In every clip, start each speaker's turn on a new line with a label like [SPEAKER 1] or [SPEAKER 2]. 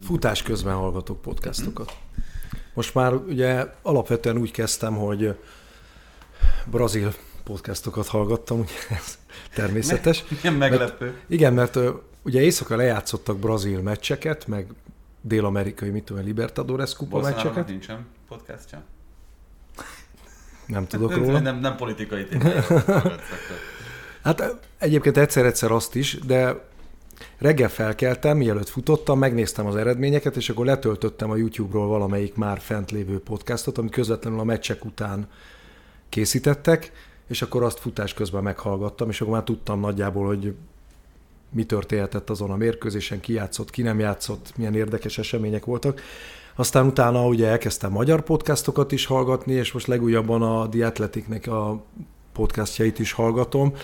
[SPEAKER 1] Futás közben hallgatok podcastokat. Most már ugye alapvetően úgy kezdtem, hogy brazil podcastokat hallgattam, ugye ez természetes.
[SPEAKER 2] Milyen meglepő.
[SPEAKER 1] Mert, igen, mert ugye éjszaka lejátszottak brazil meccseket, meg dél-amerikai, mit tudom, Libertadores kupa meccseket.
[SPEAKER 2] nincsen podcastja?
[SPEAKER 1] Nem tudok róla.
[SPEAKER 2] nem, nem politikai
[SPEAKER 1] Hát egyébként egyszer-egyszer azt is, de reggel felkeltem, mielőtt futottam, megnéztem az eredményeket, és akkor letöltöttem a YouTube-ról valamelyik már fent lévő podcastot, amit közvetlenül a meccsek után készítettek, és akkor azt futás közben meghallgattam, és akkor már tudtam nagyjából, hogy mi történhetett azon a mérkőzésen, ki játszott, ki nem játszott, milyen érdekes események voltak. Aztán utána ugye elkezdtem magyar podcastokat is hallgatni, és most legújabban a The Athleticnek a podcastjait is hallgatom.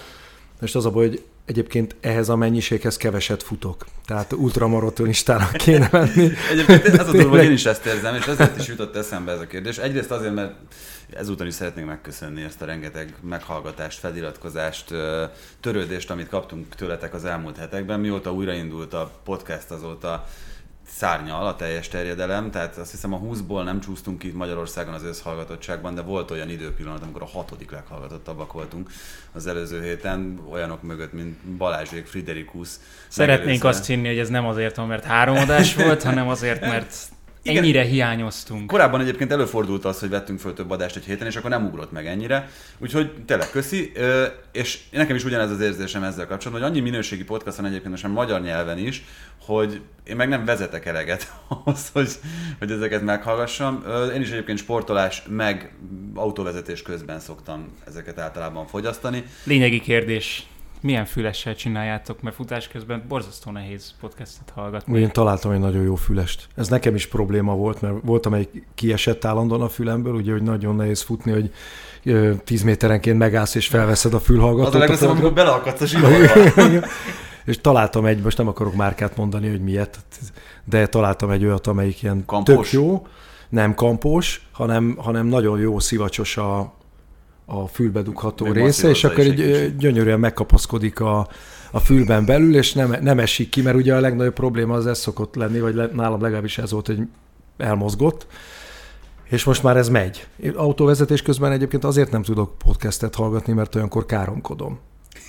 [SPEAKER 1] És az a baj, hogy Egyébként ehhez a mennyiséghez keveset futok. Tehát ultramaratonistának kéne menni.
[SPEAKER 2] Egyébként az a hogy én is ezt érzem, és ezért is jutott eszembe ez a kérdés. Egyrészt azért, mert ezúton is szeretnék megköszönni ezt a rengeteg meghallgatást, feliratkozást, törődést, amit kaptunk tőletek az elmúlt hetekben. Mióta újraindult a podcast, azóta szárnyal a teljes terjedelem, tehát azt hiszem a 20-ból nem csúsztunk ki Magyarországon az összhallgatottságban, de volt olyan időpillanat, amikor a hatodik leghallgatottabbak voltunk az előző héten, olyanok mögött, mint Balázsék, Friderikus.
[SPEAKER 3] Szeretnénk azt hinni, hogy ez nem azért van, mert három adás volt, hanem azért, mert igen. Ennyire hiányoztunk.
[SPEAKER 2] Korábban egyébként előfordult az, hogy vettünk föl több adást egy héten, és akkor nem ugrott meg ennyire. Úgyhogy tényleg köszi. És nekem is ugyanez az érzésem ezzel kapcsolatban, hogy annyi minőségi podcast van egyébként most magyar nyelven is, hogy én meg nem vezetek eleget ahhoz, hogy, hogy ezeket meghallgassam. Én is egyébként sportolás meg autóvezetés közben szoktam ezeket általában fogyasztani.
[SPEAKER 3] Lényegi kérdés milyen fülessel csináljátok, mert futás közben borzasztó nehéz podcastet hallgatni.
[SPEAKER 1] Én találtam egy nagyon jó fülest. Ez nekem is probléma volt, mert volt, amelyik kiesett állandóan a fülemből, ugye, hogy nagyon nehéz futni, hogy 10 méterenként megállsz és felveszed a fülhallgatót. Az
[SPEAKER 2] a legrosszabb, amikor beleakadsz a
[SPEAKER 1] És találtam egy, most nem akarok márkát mondani, hogy miért, de találtam egy olyat, amelyik ilyen
[SPEAKER 2] kampos.
[SPEAKER 1] tök jó, nem kampós, hanem, hanem nagyon jó szivacsos a, a fülbe dugható Még része, és akkor így gyönyörűen megkapaszkodik a, a fülben belül, és nem, nem esik ki, mert ugye a legnagyobb probléma az ez szokott lenni, vagy le, nálam legalábbis ez volt, hogy elmozgott, és most már ez megy. Én autóvezetés közben egyébként azért nem tudok podcastet hallgatni, mert olyankor káromkodom.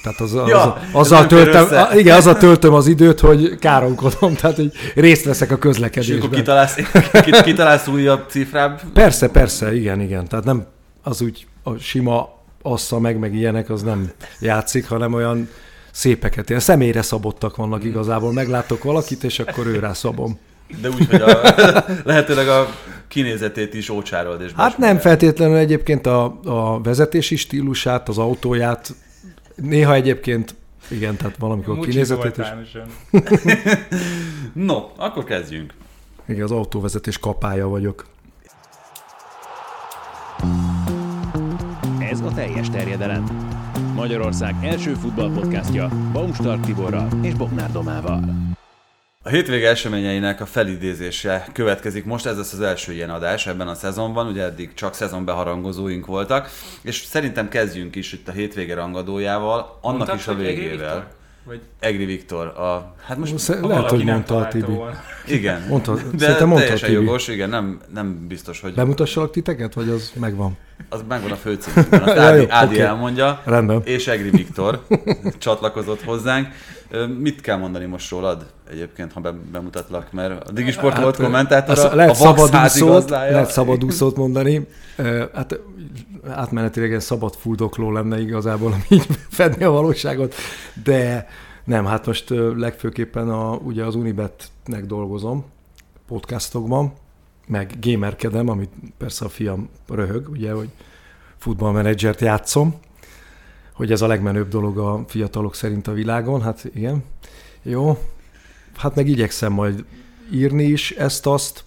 [SPEAKER 1] Tehát az, az, ja, azzal, töltöm, igen, azzal töltöm az időt, hogy káromkodom, tehát hogy részt veszek a közlekedésben. És akkor
[SPEAKER 2] kitalálsz, kitalálsz újabb cifrább?
[SPEAKER 1] Persze, persze, igen, igen. Tehát nem az úgy a sima assza meg, meg ilyenek, az nem játszik, hanem olyan szépeket. Ilyen személyre szabottak vannak igazából. Meglátok valakit, és akkor őrá szabom.
[SPEAKER 2] De úgy, hogy a, lehetőleg a kinézetét is ócsárold. És
[SPEAKER 1] hát nem feltétlenül egyébként a, a vezetési stílusát, az autóját, néha egyébként igen, tehát valamikor kinézetét is.
[SPEAKER 2] no, akkor kezdjünk.
[SPEAKER 1] Igen, az autóvezetés kapája vagyok.
[SPEAKER 4] Ez a teljes terjedelem. Magyarország első futballpodcastja Baumstark Tiborral és Bognár Domával.
[SPEAKER 2] A hétvége eseményeinek a felidézése következik most, ez lesz az első ilyen adás ebben a szezonban, ugye eddig csak szezonbeharangozóink voltak, és szerintem kezdjünk is itt a hétvége rangadójával, annak Mondtad, is a végével. Vagy... Egri Viktor. A,
[SPEAKER 1] hát most Sze- lehet, hogy mondta a Tibi.
[SPEAKER 2] Igen.
[SPEAKER 1] Mondta,
[SPEAKER 2] de mondta teljesen Tibi. jogos, igen, nem, nem biztos, hogy...
[SPEAKER 1] Bemutassalak titeket, vagy az megvan?
[SPEAKER 2] Az megvan a főcímben, azt Ádi, Ádi okay. elmondja,
[SPEAKER 1] Rendben.
[SPEAKER 2] és Egri Viktor csatlakozott hozzánk. Mit kell mondani most rólad egyébként, ha bemutatlak, mert a Digisport hát, volt kommentátora,
[SPEAKER 1] lehet a szabadúszót, lehet szabadúszót mondani. Hát átmenetileg egy szabad fuldokló lenne igazából, ami így fedni a valóságot, de nem, hát most legfőképpen a, ugye az Unibetnek dolgozom, podcastokban, meg gamerkedem, amit persze a fiam röhög, ugye, hogy futballmenedzsert játszom, hogy ez a legmenőbb dolog a fiatalok szerint a világon, hát igen. Jó, hát meg igyekszem majd írni is ezt-azt,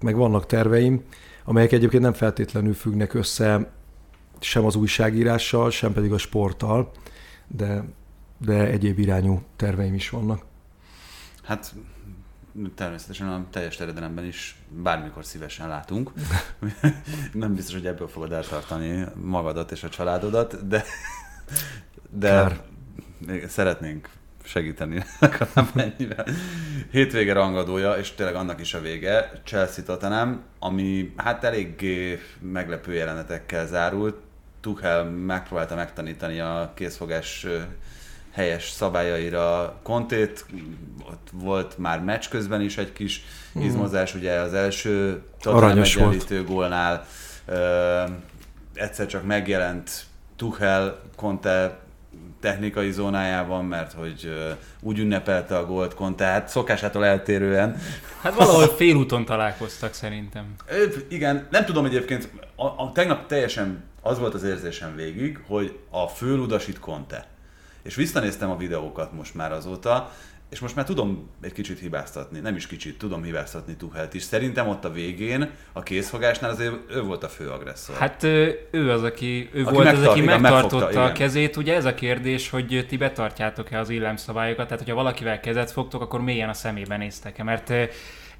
[SPEAKER 1] meg vannak terveim, amelyek egyébként nem feltétlenül függnek össze sem az újságírással, sem pedig a sporttal, de, de egyéb irányú terveim is vannak.
[SPEAKER 2] Hát természetesen a teljes terjedelemben is bármikor szívesen látunk. Nem biztos, hogy ebből fogod eltartani magadat és a családodat, de, de Kár. szeretnénk segíteni legalább ennyivel. Hétvége rangadója, és tényleg annak is a vége, Chelsea Tottenham, ami hát elég meglepő jelenetekkel zárult. Tuchel megpróbálta megtanítani a készfogás helyes szabályaira Kontét, ott volt már meccs közben is egy kis hmm. izmozás, ugye az első Tottenham egyenlítő gólnál ö, egyszer csak megjelent Tuchel Conte technikai zónájában, mert hogy úgy ünnepelte a gólt Conte, hát szokásától eltérően.
[SPEAKER 3] Hát valahol félúton találkoztak szerintem.
[SPEAKER 2] Igen, nem tudom egyébként, a, a, tegnap teljesen az volt az érzésem végig, hogy a főludasít Conte. És visszanéztem a videókat most már azóta, és most már tudom egy kicsit hibáztatni, nem is kicsit, tudom hibáztatni Tuhelt is. Szerintem ott a végén, a készfogásnál azért ő volt a fő agresszor.
[SPEAKER 3] Hát ő az, aki, ő aki volt megtart, az, aki igen, megtartotta megfogta, a kezét. Ugye ez a kérdés, hogy ti betartjátok-e az illemszabályokat, tehát hogyha valakivel kezet fogtok, akkor mélyen a szemébe néztek-e, mert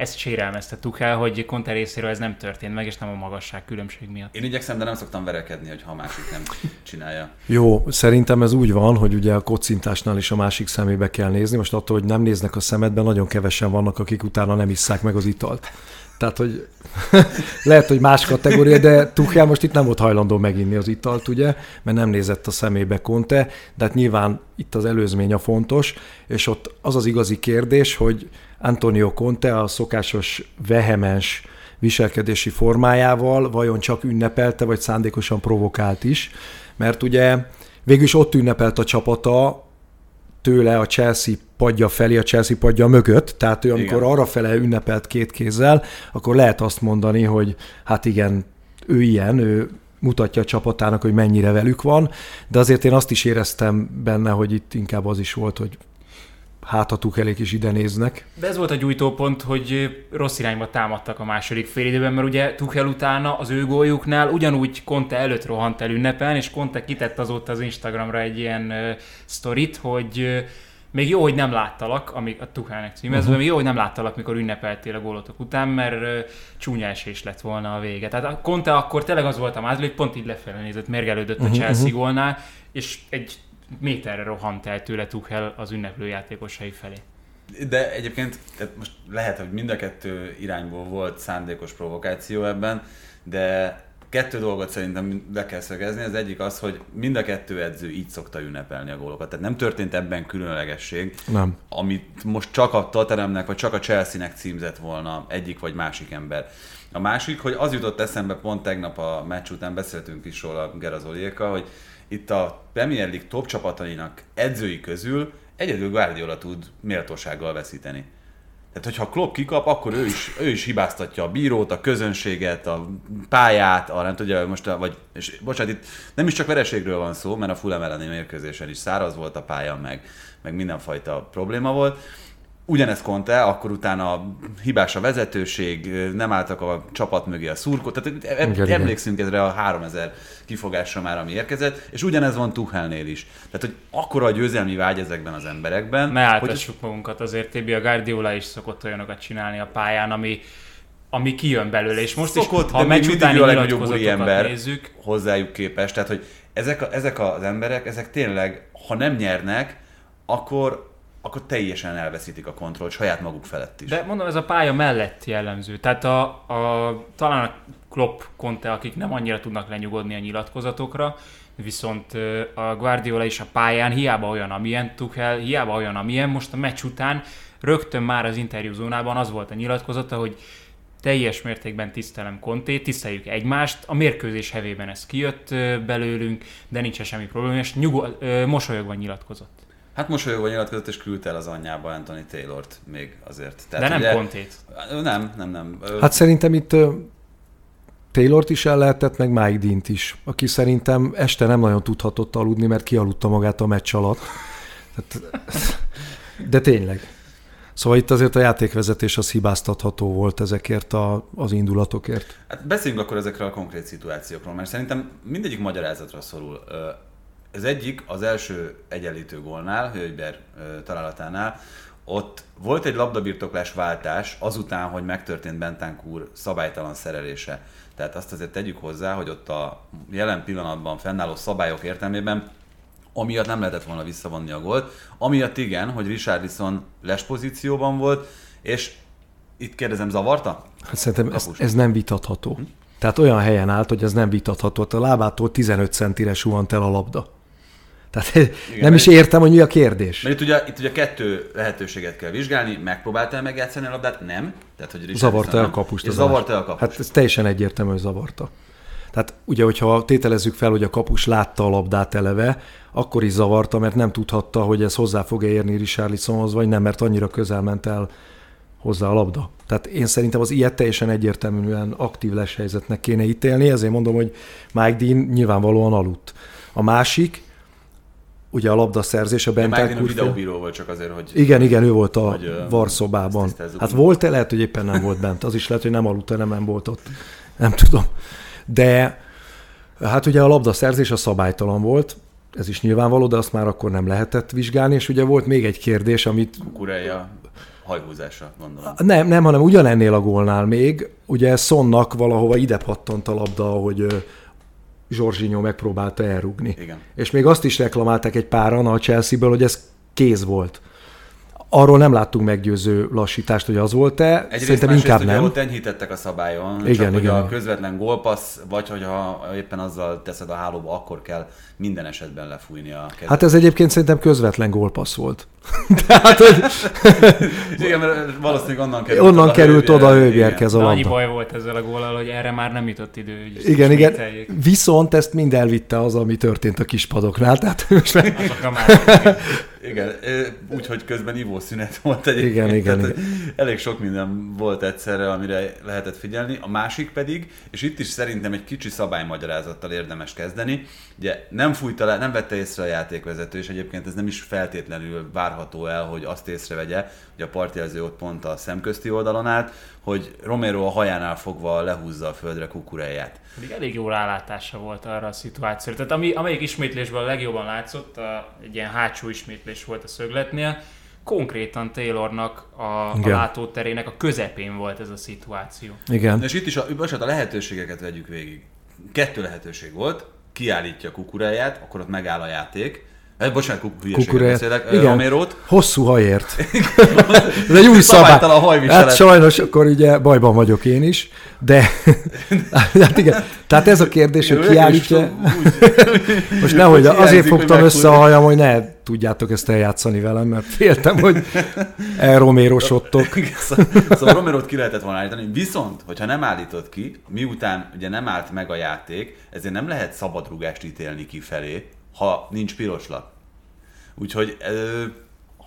[SPEAKER 3] ezt sérelmezte Tuchel, hogy Conte részéről ez nem történt meg, és nem a magasság különbség miatt.
[SPEAKER 2] Én igyekszem, de nem szoktam verekedni, hogy ha a másik nem csinálja.
[SPEAKER 1] Jó, szerintem ez úgy van, hogy ugye a kocintásnál is a másik szemébe kell nézni. Most attól, hogy nem néznek a szemedben, nagyon kevesen vannak, akik utána nem isszák meg az italt. Tehát, hogy lehet, hogy más kategória, de Tuchel most itt nem volt hajlandó meginni az italt, ugye, mert nem nézett a szemébe Conte, de hát nyilván itt az előzmény a fontos, és ott az az igazi kérdés, hogy Antonio Conte a szokásos vehemens viselkedési formájával vajon csak ünnepelte, vagy szándékosan provokált is, mert ugye végül is ott ünnepelt a csapata tőle a Chelsea padja felé, a Chelsea padja mögött, tehát ő amikor arra fele ünnepelt két kézzel, akkor lehet azt mondani, hogy hát igen, ő ilyen, ő mutatja a csapatának, hogy mennyire velük van, de azért én azt is éreztem benne, hogy itt inkább az is volt, hogy hát a Tuchelék is ide néznek.
[SPEAKER 3] De ez volt a gyújtópont, hogy rossz irányba támadtak a második fél időben, mert ugye Tuchel utána az ő góljuknál ugyanúgy Conte előtt rohant el ünnepen, és Conte kitett azóta az Instagramra egy ilyen uh, sztorit, hogy uh, még jó, hogy nem láttalak, amíg a Tuchelnek címezve, uh-huh. még jó, hogy nem láttalak, mikor ünnepeltél a gólotok után, mert uh, csúnya esés lett volna a vége. Tehát a Conte akkor tényleg az volt a mázli, hogy pont így lefelé nézett, mérgelődött uh-huh. a Chelsea uh-huh. gólnál, és egy méterre rohant el tőle Tuchel az ünneplő játékosai felé.
[SPEAKER 2] De egyébként tehát most lehet, hogy mind a kettő irányból volt szándékos provokáció ebben, de kettő dolgot szerintem le kell szögezni. Az egyik az, hogy mind a kettő edző így szokta ünnepelni a gólokat. Tehát nem történt ebben különlegesség,
[SPEAKER 1] nem.
[SPEAKER 2] amit most csak a Tottenhamnek, vagy csak a Chelsea-nek címzett volna egyik vagy másik ember. A másik, hogy az jutott eszembe pont tegnap a meccs után beszéltünk is róla Gerazoliéka, hogy itt a Premier League top csapatainak edzői közül egyedül Guardiola tud méltósággal veszíteni. Tehát, hogyha Klopp kikap, akkor ő is, ő is hibáztatja a bírót, a közönséget, a pályát, a nem tudja, most, vagy, és bocsánat, itt nem is csak vereségről van szó, mert a Fulham elleni mérkőzésen is száraz volt a pálya, meg, meg mindenfajta probléma volt, Ugyanez Conte, akkor utána hibás a vezetőség, nem álltak a csapat mögé a szurkó, tehát igen, emlékszünk igen. ezre a 3000 kifogásra már, ami érkezett, és ugyanez van Tuchelnél is. Tehát, hogy akkora a győzelmi vágy ezekben az emberekben.
[SPEAKER 3] Ne áltassuk hogy... magunkat, azért Tibi a Guardiola is szokott olyanokat csinálni a pályán, ami, ami kijön belőle, és most Szokott, is, ha
[SPEAKER 2] meccs utáni a legnagyobb ember nézzük, hozzájuk képest, tehát, hogy ezek, a, ezek az emberek, ezek tényleg, ha nem nyernek, akkor akkor teljesen elveszítik a kontroll saját maguk felett is.
[SPEAKER 3] De mondom, ez a pálya mellett jellemző. Tehát a, a, talán a Klopp, Conte, akik nem annyira tudnak lenyugodni a nyilatkozatokra, viszont a Guardiola is a pályán hiába olyan, amilyen Tuchel, hiába olyan, amilyen, most a meccs után rögtön már az interjúzónában az volt a nyilatkozata, hogy teljes mértékben tisztelem Kontét, tiszteljük egymást, a mérkőzés hevében ez kijött belőlünk, de nincs semmi probléma, és nyugod, mosolyogva nyilatkozott.
[SPEAKER 2] Hát mosolyogva nyilatkozott, és küldte el az anyjába Anthony Taylort még azért.
[SPEAKER 3] Tehát, De nem ugye, Kontét.
[SPEAKER 2] Nem, nem, nem.
[SPEAKER 1] Hát szerintem itt Taylort is el lehetett, meg Mike Dint is, aki szerintem este nem nagyon tudhatott aludni, mert kialudta magát a meccs alatt. De tényleg. Szóval itt azért a játékvezetés az hibáztatható volt ezekért a, az indulatokért.
[SPEAKER 2] Hát beszéljünk akkor ezekről a konkrét szituációkról, mert szerintem mindegyik magyarázatra szorul. Ez egyik, az első egyenlítő gólnál, Hölgyber találatánál, ott volt egy labdabirtoklás váltás azután, hogy megtörtént Bentánk úr szabálytalan szerelése. Tehát azt azért tegyük hozzá, hogy ott a jelen pillanatban fennálló szabályok értelmében amiatt nem lehetett volna visszavonni a gólt, amiatt igen, hogy Richardson les pozícióban volt, és itt kérdezem, zavarta?
[SPEAKER 1] Hát szerintem ez, ez nem vitatható. Hm? Tehát olyan helyen állt, hogy ez nem vitatható. A lábától 15 centire suhant el a labda. Tehát Igen, nem is értem, hogy mi a kérdés.
[SPEAKER 2] Mert itt ugye, itt ugye kettő lehetőséget kell vizsgálni, megpróbáltál megjátszani a labdát? Nem.
[SPEAKER 1] Tehát, hogy zavarta el a kapust.
[SPEAKER 2] És zavarta el a kapust.
[SPEAKER 1] Hát ez teljesen egyértelmű, hogy zavarta. Tehát ugye, hogyha tételezzük fel, hogy a kapus látta a labdát eleve, akkor is zavarta, mert nem tudhatta, hogy ez hozzá fog-e érni Richarlisonhoz, vagy nem, mert annyira közel ment el hozzá a labda. Tehát én szerintem az ilyet teljesen egyértelműen aktív les helyzetnek kéne ítélni, ezért mondom, hogy Mike Dean nyilvánvalóan aludt. A másik, ugye a labdaszerzés a Benták
[SPEAKER 2] Mike Dean a videóbíró volt csak azért, hogy...
[SPEAKER 1] Igen, igen, ő volt a varszobában. Hát volt-e? Lehet, hogy éppen nem volt bent. Az is lehet, hogy nem aludt, nem, nem volt ott. Nem tudom. De hát ugye a labdaszerzés a szabálytalan volt, ez is nyilvánvaló, de azt már akkor nem lehetett vizsgálni, és ugye volt még egy kérdés, amit...
[SPEAKER 2] Kukureja hajhúzása, gondolom.
[SPEAKER 1] Nem, nem, hanem ugyanennél a gólnál még, ugye Sonnak valahova ide pattant a labda, hogy Zsorzsinyó megpróbálta elrugni.
[SPEAKER 2] Igen.
[SPEAKER 1] És még azt is reklamálták egy páran a Chelsea-ből, hogy ez kéz volt. Arról nem láttunk meggyőző lassítást, hogy az volt-e.
[SPEAKER 2] Egyrészt Szerintem inkább ugye nem. Ott enyhítettek a szabályon,
[SPEAKER 1] igen, csak igen,
[SPEAKER 2] hogy a közvetlen gólpassz, vagy hogyha éppen azzal teszed a hálóba, akkor kell minden esetben lefújni a kezet.
[SPEAKER 1] Hát ez egyébként szerintem közvetlen gólpassz volt. Tehát, hogy...
[SPEAKER 2] igen, mert valószínűleg onnan került
[SPEAKER 1] onnan oda került oda a hőbjerkez a labda.
[SPEAKER 3] Annyi baj volt ezzel a góllal, hogy erre már nem jutott idő.
[SPEAKER 1] Hogy igen, igen. Viszont ezt mind elvitte az, ami történt a kispadoknál. Tehát most meg...
[SPEAKER 2] Igen, úgyhogy közben ivószünet volt egyébként.
[SPEAKER 1] Igen, igen, igen.
[SPEAKER 2] Elég sok minden volt egyszerre, amire lehetett figyelni. A másik pedig, és itt is szerintem egy kicsi szabálymagyarázattal érdemes kezdeni, ugye nem fújta le, nem vette észre a játékvezető, és egyébként ez nem is feltétlenül várható el, hogy azt észrevegye, hogy a partjelző ott pont a szemközti oldalon állt, hogy Romero a hajánál fogva lehúzza a földre kukuráját.
[SPEAKER 3] Pedig elég jó rálátása volt arra a szituációra. Tehát ami, amelyik ismétlésben a legjobban látszott, a, egy ilyen hátsó ismétlés volt a szögletnél, konkrétan Taylornak a, a látóterének a közepén volt ez a szituáció.
[SPEAKER 1] Igen.
[SPEAKER 2] És itt is a, a lehetőségeket vegyük végig. Kettő lehetőség volt, kiállítja kukuráját, akkor ott megáll a játék, Eh, bocsánat, kukuráját. beszélek. Igen, Romérót.
[SPEAKER 1] hosszú hajért. Ez egy új szabály. Hát sajnos akkor ugye bajban vagyok én is, de hát igen. Tehát ez a kérdés, hogy kiállítja. Most nehogy, azért fogtam össze a hajam, hogy ne tudjátok ezt eljátszani velem, mert féltem, hogy elromérosodtok.
[SPEAKER 2] Szóval, szóval Romerót ki lehetett volna állítani, viszont, hogyha nem állított ki, miután ugye nem állt meg a játék, ezért nem lehet szabadrugást ítélni kifelé, ha nincs piros lap. Úgyhogy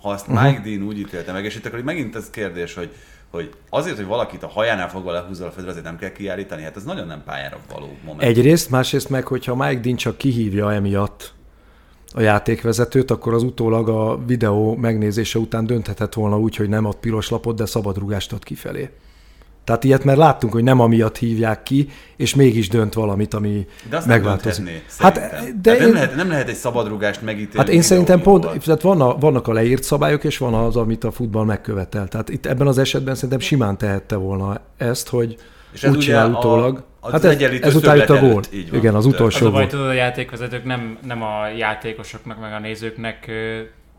[SPEAKER 2] ha azt uh-huh. Mike Dean úgy ítélte meg, és itt akkor megint ez kérdés, hogy, hogy azért, hogy valakit a hajánál fogva lehúzza a földre, azért nem kell kiállítani, hát ez nagyon nem pályára való moment.
[SPEAKER 1] Egyrészt, másrészt meg, hogyha Mike Dean csak kihívja emiatt a játékvezetőt, akkor az utólag a videó megnézése után dönthetett volna úgy, hogy nem ad piros lapot, de szabadrugást ad kifelé. Tehát ilyet már láttunk, hogy nem amiatt hívják ki, és mégis dönt valamit, ami
[SPEAKER 2] de azt
[SPEAKER 1] megváltozik.
[SPEAKER 2] Nem hát, de hát én, nem, lehet, nem lehet egy szabadrugást megítélni.
[SPEAKER 1] Hát én szerintem pont, tehát vannak, vannak a leírt szabályok, és van az, amit a futball megkövetel. Tehát itt ebben az esetben szerintem simán tehette volna ezt, hogy és ez úgy csinál utólag.
[SPEAKER 2] A, hát ez, ez
[SPEAKER 1] után itt a gól. Igen, az utolsó
[SPEAKER 3] az a baj, tudod, a játékvezetők nem, nem a játékosoknak, meg a nézőknek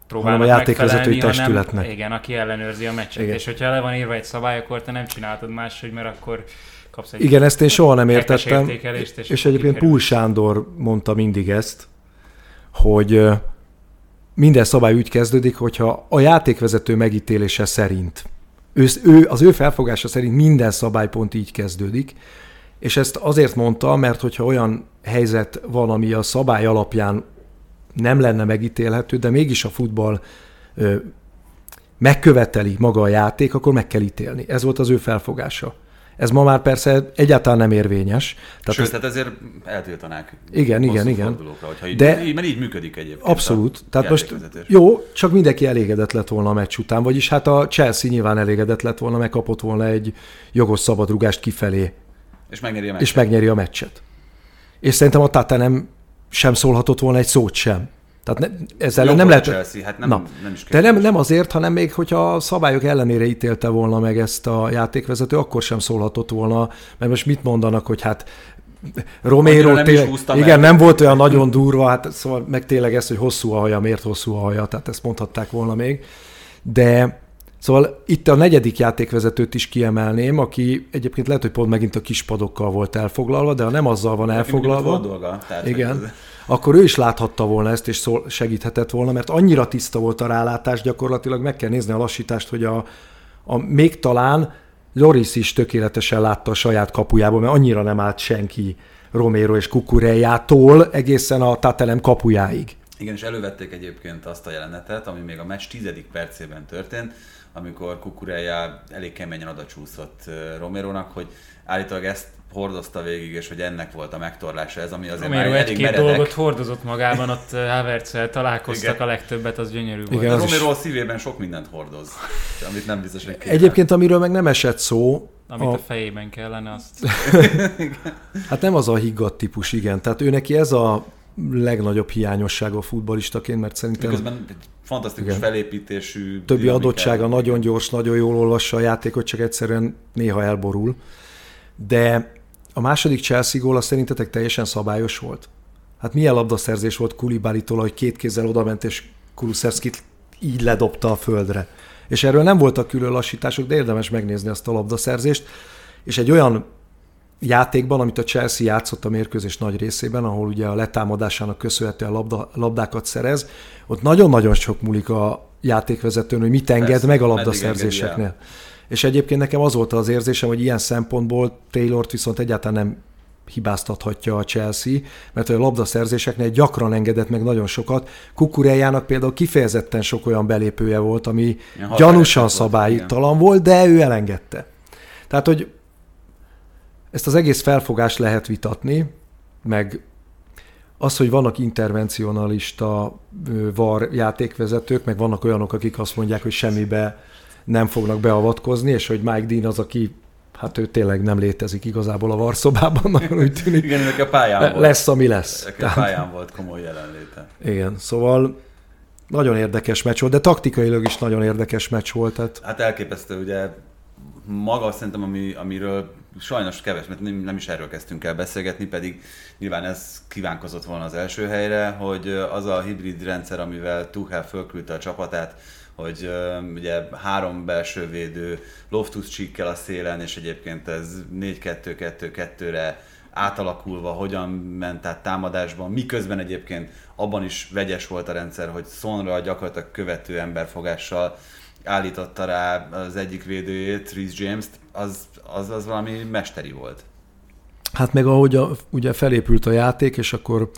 [SPEAKER 3] próbálnak
[SPEAKER 1] hanem a játékvezetői testületnek. Hanem,
[SPEAKER 3] igen, aki ellenőrzi a meccset. Igen. És hogyha le van írva egy szabály, akkor te nem csináltad máshogy, mert akkor kapsz egy
[SPEAKER 1] Igen, ezt én soha nem értettem. És, és egyébként Púl Sándor mondta mindig ezt, hogy minden szabály úgy kezdődik, hogyha a játékvezető megítélése szerint, ő, ő, az ő felfogása szerint minden szabálypont így kezdődik, és ezt azért mondta, mert hogyha olyan helyzet van, ami a szabály alapján nem lenne megítélhető, de mégis a futball ö, megköveteli maga a játék, akkor meg kell ítélni. Ez volt az ő felfogása. Ez ma már persze egyáltalán nem érvényes.
[SPEAKER 2] Tehát Sőt, tehát ezért eltiltanák.
[SPEAKER 1] Igen, igen, igen.
[SPEAKER 2] Hogyha így, De így, mert így működik egyébként.
[SPEAKER 1] Abszolút. Tehát most jó, csak mindenki elégedett lett volna a meccs után, vagyis hát a Chelsea nyilván elégedett lett volna, megkapott volna egy jogos szabadrugást kifelé.
[SPEAKER 2] És megnyeri a meccset.
[SPEAKER 1] És megnyeri a meccset. És szerintem a Tata nem sem szólhatott volna egy szót sem. Tehát ne, ezzel Jobb nem lehet...
[SPEAKER 2] Chelsea, hát nem,
[SPEAKER 1] Na, nem is de nem, nem azért, hanem még hogyha a szabályok ellenére ítélte volna meg ezt a játékvezető, akkor sem szólhatott volna, mert most mit mondanak, hogy hát Romero
[SPEAKER 2] nem
[SPEAKER 1] tél... igen, nem volt olyan nagyon durva, hát szóval meg tényleg ez, hogy hosszú a haja, miért hosszú a haja, tehát ezt mondhatták volna még. De Szóval itt a negyedik játékvezetőt is kiemelném, aki egyébként lehet, hogy pont megint a kispadokkal volt elfoglalva, de ha nem azzal van elfoglalva.
[SPEAKER 2] Volt dolga, tehát
[SPEAKER 1] igen akkor ő is láthatta volna ezt, és szól, segíthetett volna, mert annyira tiszta volt a rálátás, gyakorlatilag meg kell nézni a lassítást, hogy a, a még talán Loris is tökéletesen látta a saját kapujából, mert annyira nem állt senki Romero és Kukurejától egészen a Tatelem kapujáig.
[SPEAKER 2] Igen, és elővették egyébként azt a jelenetet, ami még a meccs tizedik percében történt, amikor Kukureja elég keményen odacsúszott Romerónak, hogy állítólag ezt hordozta végig, és hogy ennek volt a megtorlása ez, ami azért
[SPEAKER 3] Romero már egy-két meredek. dolgot hordozott magában, ott havertz találkoztak Igen. a legtöbbet, az gyönyörű volt.
[SPEAKER 2] Igen, Romero a szívében sok mindent hordoz, amit nem biztos, hogy
[SPEAKER 1] kéne. Egyébként, amiről meg nem esett szó,
[SPEAKER 3] amit a, a fejében kellene, azt...
[SPEAKER 1] hát nem az a higgadt típus, igen. Tehát ő neki ez a legnagyobb hiányossága a futbalistaként, mert szerintem...
[SPEAKER 2] Miközben fantasztikus igen. felépítésű...
[SPEAKER 1] Többi adottsága, nagyon gyors, nagyon jól olvassa a játékot, csak egyszerűen néha elborul. De a második Chelsea gól az szerintetek teljesen szabályos volt? Hát milyen labdaszerzés volt Kulibalitól, hogy két kézzel odament, és Kulusevskit így ledobta a földre. És erről nem voltak külön lassítások, de érdemes megnézni azt a labdaszerzést. És egy olyan játékban, amit a Chelsea játszott a mérkőzés nagy részében, ahol ugye a letámadásának köszönhetően labda, labdákat szerez, ott nagyon-nagyon sok múlik a játékvezetőn, hogy mit enged Persze, meg a labdaszerzéseknél. És egyébként nekem az volt az érzésem, hogy ilyen szempontból Taylort viszont egyáltalán nem hibáztathatja a Chelsea, mert a labdaszerzéseknél gyakran engedett meg nagyon sokat. Kukurejának például kifejezetten sok olyan belépője volt, ami gyanúsan szabálytalan volt, de ő elengedte. Tehát, hogy ezt az egész felfogást lehet vitatni, meg az, hogy vannak intervencionalista var játékvezetők, meg vannak olyanok, akik azt mondják, hogy semmibe nem fognak beavatkozni, és hogy Mike Dean az, aki hát ő tényleg nem létezik igazából a varszobában, nagyon úgy tűnik.
[SPEAKER 2] Igen, neki a pályán
[SPEAKER 1] volt. Lesz, ami lesz.
[SPEAKER 2] Neki a pályán volt komoly jelenléte.
[SPEAKER 1] Igen, szóval nagyon érdekes meccs volt, de taktikailag is nagyon érdekes meccs volt. Tehát...
[SPEAKER 2] Hát elképesztő, ugye maga szerintem, ami, amiről sajnos keves, mert nem, nem is erről kezdtünk el beszélgetni, pedig nyilván ez kívánkozott volna az első helyre, hogy az a hibrid rendszer, amivel Tuchel fölküldte a csapatát, hogy ugye három belső védő, Loftus csíkkel a szélen, és egyébként ez 4-2-2-2-re átalakulva, hogyan ment át támadásban, miközben egyébként abban is vegyes volt a rendszer, hogy Sonra gyakorlatilag követő emberfogással állította rá az egyik védőjét, Rhys James-t, az, az, az valami mesteri volt.
[SPEAKER 1] Hát meg ahogy a, ugye felépült a játék, és akkor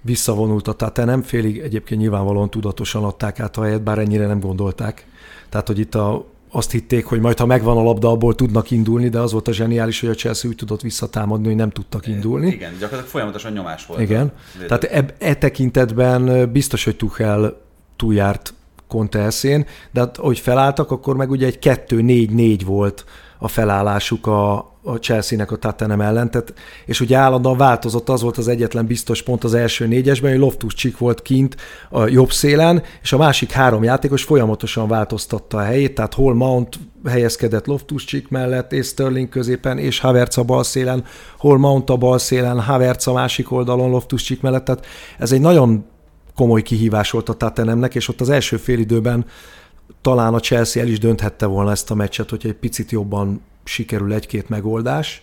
[SPEAKER 1] visszavonult a Tate, nem félig egyébként nyilvánvalóan tudatosan adták át a helyet, bár ennyire nem gondolták. Tehát, hogy itt a, azt hitték, hogy majd ha megvan a labda, abból tudnak indulni, de az volt a zseniális, hogy a Chelsea úgy tudott visszatámadni, hogy nem tudtak indulni.
[SPEAKER 2] Igen, gyakorlatilag folyamatosan nyomás volt.
[SPEAKER 1] Igen. Tehát e, e tekintetben biztos, hogy Tuchel túljárt Conte eszén, de hát, hogy felálltak, akkor meg ugye egy 2-4-4 volt a felállásuk a, a Chelsea-nek a Tottenham ellen, tehát, és ugye állandóan változott, az volt az egyetlen biztos pont az első négyesben, hogy Loftus Csik volt kint a jobb szélen, és a másik három játékos folyamatosan változtatta a helyét, tehát hol Mount helyezkedett Loftus Csik mellett, és Sterling középen, és Havertz a bal szélen, hol Mount a bal szélen, Havertz a másik oldalon Loftus Csik mellett, tehát ez egy nagyon komoly kihívás volt a Tottenhamnek, és ott az első félidőben talán a Chelsea el is dönthette volna ezt a meccset, hogyha egy picit jobban sikerül egy-két megoldás.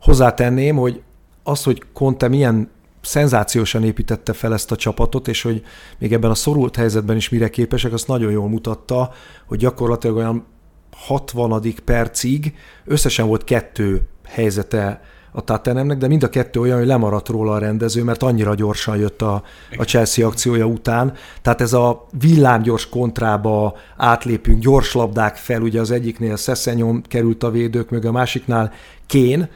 [SPEAKER 1] Hozzátenném, hogy az, hogy Conte milyen szenzációsan építette fel ezt a csapatot, és hogy még ebben a szorult helyzetben is mire képesek, azt nagyon jól mutatta, hogy gyakorlatilag olyan 60. percig összesen volt kettő helyzete a Tottenhamnek, de mind a kettő olyan, hogy lemaradt róla a rendező, mert annyira gyorsan jött a, a Chelsea akciója után. Tehát ez a villámgyors kontrába átlépünk, gyors labdák fel, ugye az egyiknél Szeszenyon került a védők mögé, a másiknál Kén,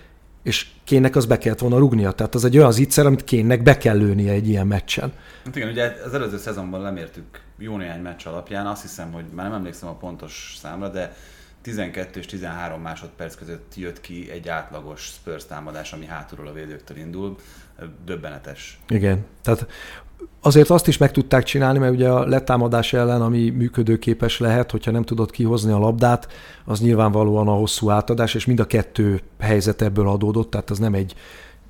[SPEAKER 1] és Kénnek az be kellett volna rugnia. Tehát az egy olyan zicser, amit Kénnek be kell lőnie egy ilyen meccsen.
[SPEAKER 2] Hát igen, ugye az előző szezonban lemértük jó néhány meccs alapján, azt hiszem, hogy már nem emlékszem a pontos számra, de 12 és 13 másodperc között jött ki egy átlagos Spurs támadás, ami hátulról a védőktől indul. Döbbenetes.
[SPEAKER 1] Igen. Tehát azért azt is meg tudták csinálni, mert ugye a letámadás ellen, ami működőképes lehet, hogyha nem tudod kihozni a labdát, az nyilvánvalóan a hosszú átadás, és mind a kettő helyzet ebből adódott, tehát az nem egy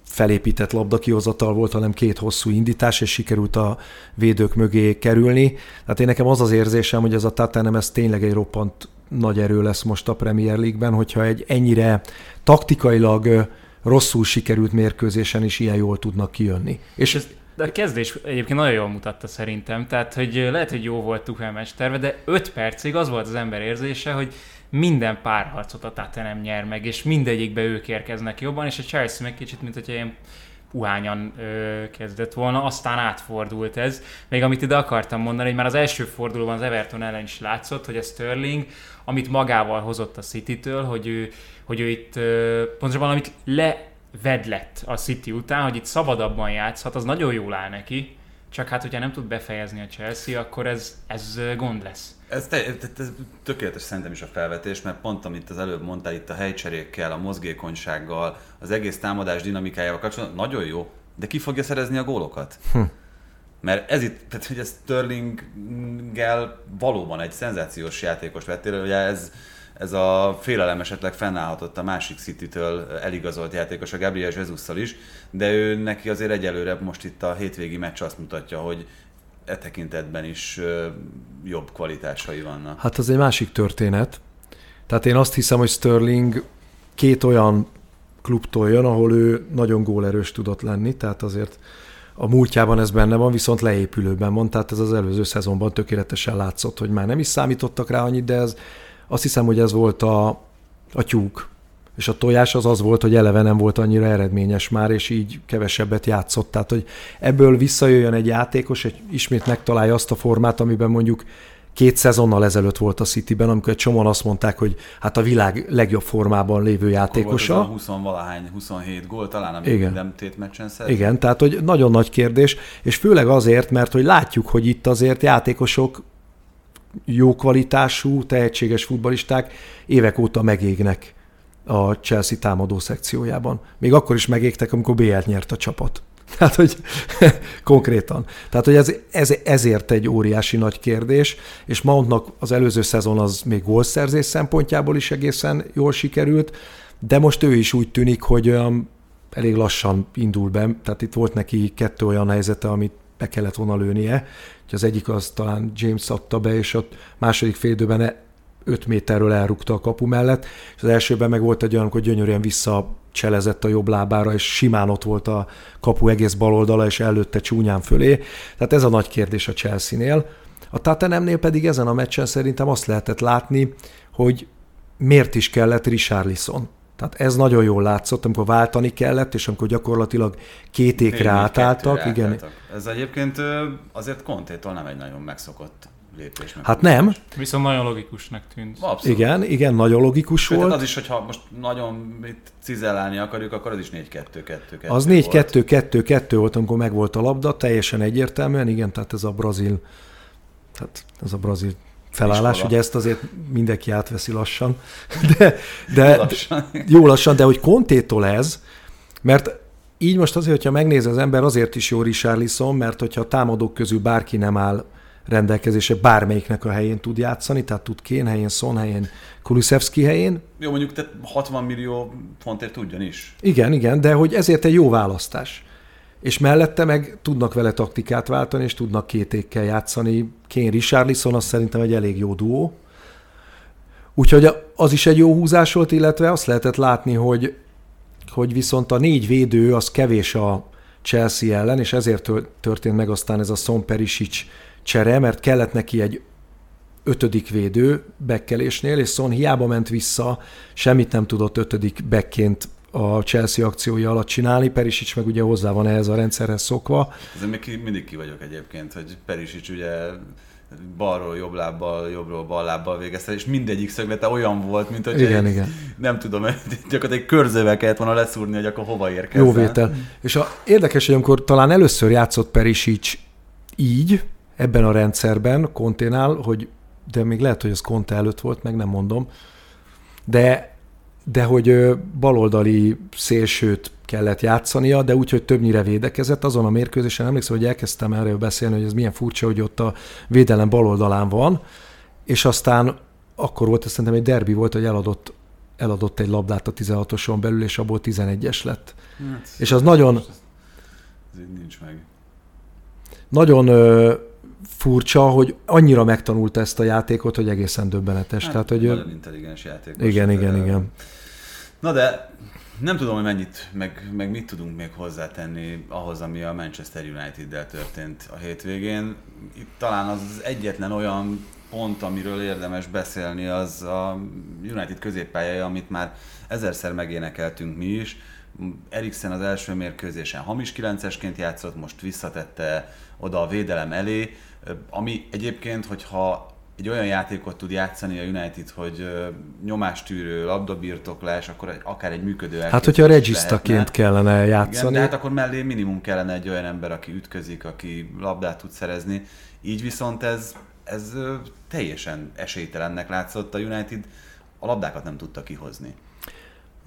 [SPEAKER 1] felépített labda kihozatal volt, hanem két hosszú indítás, és sikerült a védők mögé kerülni. Tehát én nekem az az érzésem, hogy ez a Tottenham ez tényleg egy roppant nagy erő lesz most a Premier League-ben, hogyha egy ennyire taktikailag rosszul sikerült mérkőzésen is ilyen jól tudnak kijönni.
[SPEAKER 3] És ez, de a kezdés egyébként nagyon jól mutatta szerintem, tehát hogy lehet, hogy jó volt Tuchel terve, de 5 percig az volt az ember érzése, hogy minden párharcot a Tottenham nyer meg, és mindegyikbe ők érkeznek jobban, és a Chelsea meg kicsit, mint hogyha ilyen puhányan ö, kezdett volna, aztán átfordult ez. Még amit ide akartam mondani, hogy már az első fordulóban az Everton ellen is látszott, hogy a Sterling, amit magával hozott a City-től, hogy ő, hogy ő itt pontosabban amit levedlett a City után, hogy itt szabadabban játszhat, az nagyon jól áll neki, csak hát, hogyha nem tud befejezni a Chelsea, akkor ez, ez gond lesz.
[SPEAKER 2] Ez, te, te, te, tökéletes szerintem is a felvetés, mert pont amit az előbb mondtál itt a helycserékkel, a mozgékonysággal, az egész támadás dinamikájával kapcsolatban, nagyon jó, de ki fogja szerezni a gólokat? Hm. Mert ez itt, tehát hogy ez Sterlinggel valóban egy szenzációs játékos vettél, ugye ez, ez a félelem esetleg fennállhatott a másik City-től eligazolt játékos, a Gabriel jesus is, de ő neki azért egyelőre most itt a hétvégi meccs azt mutatja, hogy e tekintetben is jobb kvalitásai vannak.
[SPEAKER 1] Hát az egy másik történet. Tehát én azt hiszem, hogy Sterling két olyan klubtól jön, ahol ő nagyon gólerős tudott lenni, tehát azért a múltjában ez benne van, viszont leépülőben van, tehát ez az előző szezonban tökéletesen látszott, hogy már nem is számítottak rá annyit, de ez azt hiszem, hogy ez volt a, a tyúk. És a tojás az az volt, hogy eleve nem volt annyira eredményes már, és így kevesebbet játszott. Tehát, hogy ebből visszajöjjön egy játékos, és ismét megtalálja azt a formát, amiben mondjuk két szezonnal ezelőtt volt a Cityben, amikor csomóan azt mondták, hogy hát a világ legjobb formában lévő játékosa.
[SPEAKER 2] Akkor volt 20 valahány, 27 gól talán, amit Igen. minden tét meccsen szerzett.
[SPEAKER 1] Igen, tehát hogy nagyon nagy kérdés, és főleg azért, mert hogy látjuk, hogy itt azért játékosok jó kvalitású, tehetséges futbalisták évek óta megégnek a Chelsea támadó szekciójában. Még akkor is megégtek, amikor BL-t nyert a csapat. Tehát, hogy konkrétan. Tehát, hogy ez, ez, ezért egy óriási nagy kérdés, és Mountnak az előző szezon az még gólszerzés szempontjából is egészen jól sikerült, de most ő is úgy tűnik, hogy olyan elég lassan indul be, tehát itt volt neki kettő olyan helyzete, amit be kellett volna lőnie, az egyik az talán James adta be, és ott második félidőben 5 méterről elrúgta a kapu mellett, és az elsőben meg volt egy olyan, hogy gyönyörűen visszacselezett a jobb lábára, és simán ott volt a kapu egész bal oldala, és előtte csúnyán fölé. Tehát ez a nagy kérdés a Chelsea-nél. A Tottenhamnél pedig ezen a meccsen szerintem azt lehetett látni, hogy miért is kellett Richarlison. Tehát ez nagyon jól látszott, amikor váltani kellett, és amikor gyakorlatilag két ékre átálltak. Igen.
[SPEAKER 2] Ez egyébként azért Kontétól nem egy nagyon megszokott lépés.
[SPEAKER 1] Hát nem.
[SPEAKER 3] Viszont nagyon logikusnak tűnt.
[SPEAKER 1] Abszolút. Igen, igen, nagyon logikus Sőt, volt.
[SPEAKER 2] az is, hogyha most nagyon itt cizellálni akarjuk, akkor az is 4-2-2-2
[SPEAKER 1] Az 4-2-2-2 volt, amikor megvolt a labda, teljesen egyértelműen, igen, tehát ez a brazil, tehát ez a brazil felállás, Iskola. ugye ezt azért mindenki átveszi lassan, de, de jó, lassan. jó lassan, de hogy kontétól ez, mert így most azért, hogyha megnéz az ember, azért is jó Richarlison, mert hogyha a támadók közül bárki nem áll rendelkezése bármelyiknek a helyén tud játszani, tehát tud Kén helyén, Son helyén, Kulusevski helyén.
[SPEAKER 2] Jó, mondjuk te 60 millió fontért tudjon is.
[SPEAKER 1] Igen, igen, de hogy ezért egy jó választás. És mellette meg tudnak vele taktikát váltani, és tudnak kétékkel játszani. Kén Richarlison az szerintem egy elég jó duó. Úgyhogy az is egy jó húzás volt, illetve azt lehetett látni, hogy, hogy viszont a négy védő az kevés a Chelsea ellen, és ezért történt meg aztán ez a Son Perisic csere, mert kellett neki egy ötödik védő bekkelésnél, és Son hiába ment vissza, semmit nem tudott ötödik bekként a Chelsea akciói alatt csinálni, Perisic meg ugye hozzá van ehhez a rendszerhez szokva.
[SPEAKER 2] Ezzel még mindig ki vagyok egyébként, hogy Perisic ugye balról jobb lábbal, jobbról bal lábbal végezte, és mindegyik szöglete olyan volt, mint hogy
[SPEAKER 1] igen,
[SPEAKER 2] egy,
[SPEAKER 1] igen.
[SPEAKER 2] nem tudom, gyakorlatilag körzővel kellett volna leszúrni, hogy akkor hova érkezzen.
[SPEAKER 1] Jó vétel. És a, érdekes, hogy amikor talán először játszott Perisic így, ebben a rendszerben, Konténál, hogy de még lehet, hogy ez Conte előtt volt, meg nem mondom, de, de hogy baloldali szélsőt kellett játszania, de úgy, hogy többnyire védekezett. Azon a mérkőzésen emlékszem, hogy elkezdtem erről beszélni, hogy ez milyen furcsa, hogy ott a védelem baloldalán van, és aztán akkor volt, azt szerintem egy derbi volt, hogy eladott, eladott egy labdát a 16-oson belül, és abból 11-es lett. Hát, és az nagyon... Ez,
[SPEAKER 2] ez nincs meg.
[SPEAKER 1] Nagyon furcsa, hogy annyira megtanulta ezt a játékot, hogy egészen döbbenetes.
[SPEAKER 2] Hát,
[SPEAKER 1] Tehát, hogy
[SPEAKER 2] nagyon intelligens játék.
[SPEAKER 1] Igen, igen, igen.
[SPEAKER 2] Na de nem tudom, hogy mennyit, meg, meg mit tudunk még hozzátenni ahhoz, ami a Manchester United-del történt a hétvégén. Itt talán az, az egyetlen olyan pont, amiről érdemes beszélni, az a United középpályája, amit már ezerszer megénekeltünk mi is. Eriksen az első mérkőzésen hamis 9-esként játszott, most visszatette oda a védelem elé, ami egyébként, hogyha egy olyan játékot tud játszani a United, hogy nyomástűrő, labdabirtoklás, akkor egy, akár egy működő
[SPEAKER 1] Hát, hogyha regisztaként kellene játszani. Igen,
[SPEAKER 2] de hát akkor mellé minimum kellene egy olyan ember, aki ütközik, aki labdát tud szerezni. Így viszont ez, ez teljesen esélytelennek látszott. A United a labdákat nem tudta kihozni.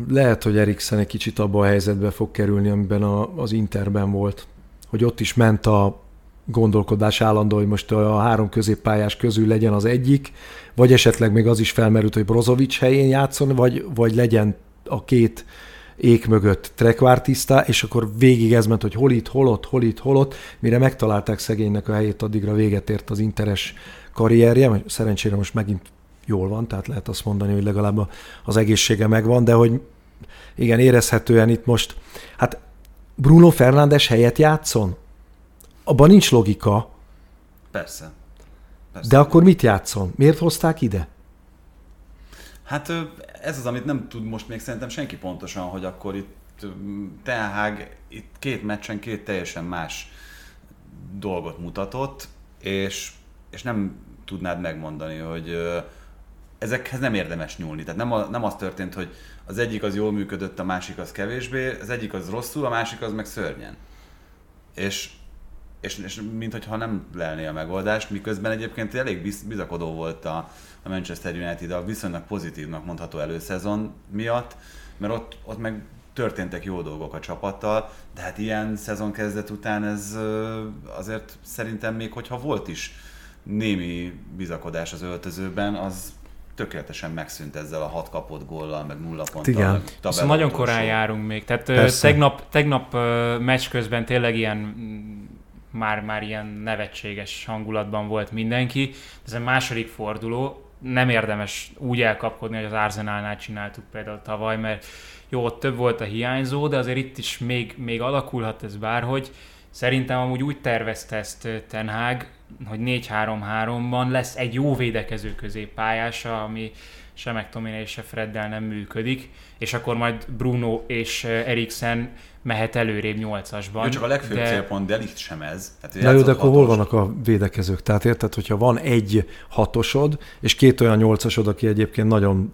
[SPEAKER 1] Lehet, hogy Eriksen egy kicsit abba a helyzetbe fog kerülni, amiben a, az Interben volt. Hogy ott is ment a gondolkodás állandó, hogy most a három középpályás közül legyen az egyik, vagy esetleg még az is felmerült, hogy Brozovic helyén játszon, vagy, vagy legyen a két ék mögött trekvártisztá, és akkor végig ez ment, hogy hol itt, hol ott, hol itt, hol ott, mire megtalálták szegénynek a helyét, addigra véget ért az interes karrierje, szerencsére most megint jól van, tehát lehet azt mondani, hogy legalább az egészsége megvan, de hogy igen, érezhetően itt most, hát Bruno Fernandes helyet játszon? Abban nincs logika.
[SPEAKER 2] Persze.
[SPEAKER 1] Persze. De akkor mit játszon? Miért hozták ide?
[SPEAKER 2] Hát ez az, amit nem tud most még szerintem senki pontosan, hogy akkor itt Ten itt két meccsen két teljesen más dolgot mutatott, és, és nem tudnád megmondani, hogy ezekhez nem érdemes nyúlni. Tehát nem, a, nem az történt, hogy az egyik az jól működött, a másik az kevésbé, az egyik az rosszul, a másik az meg szörnyen. És és, és mintha nem lelné a megoldást, miközben egyébként elég biz, bizakodó volt a, a Manchester United a viszonylag pozitívnak mondható előszezon miatt, mert ott, ott meg történtek jó dolgok a csapattal, de hát ilyen szezon kezdet után ez azért szerintem még, hogyha volt is némi bizakodás az öltözőben, az tökéletesen megszűnt ezzel a hat kapott góllal, meg nulla ponttal.
[SPEAKER 1] Igen.
[SPEAKER 3] Szóval nagyon korán járunk még. Tehát Persze. tegnap, tegnap meccs közben tényleg ilyen már, már ilyen nevetséges hangulatban volt mindenki. Ez a második forduló, nem érdemes úgy elkapkodni, hogy az Arsenalnál csináltuk például tavaly, mert jó, ott több volt a hiányzó, de azért itt is még, még alakulhat ez bárhogy. Szerintem amúgy úgy tervezte ezt Ten Hag, hogy 4-3-3-ban lesz egy jó védekező középpályása, ami se McTominay, se Freddel nem működik, és akkor majd Bruno és Eriksen mehet előrébb nyolcasban. Jó,
[SPEAKER 2] csak a legfőbb de... célpont, de itt sem ez.
[SPEAKER 1] Tehát, Na jó, de akkor hol vannak a védekezők? Tehát érted, hogyha van egy hatosod, és két olyan nyolcasod, aki egyébként nagyon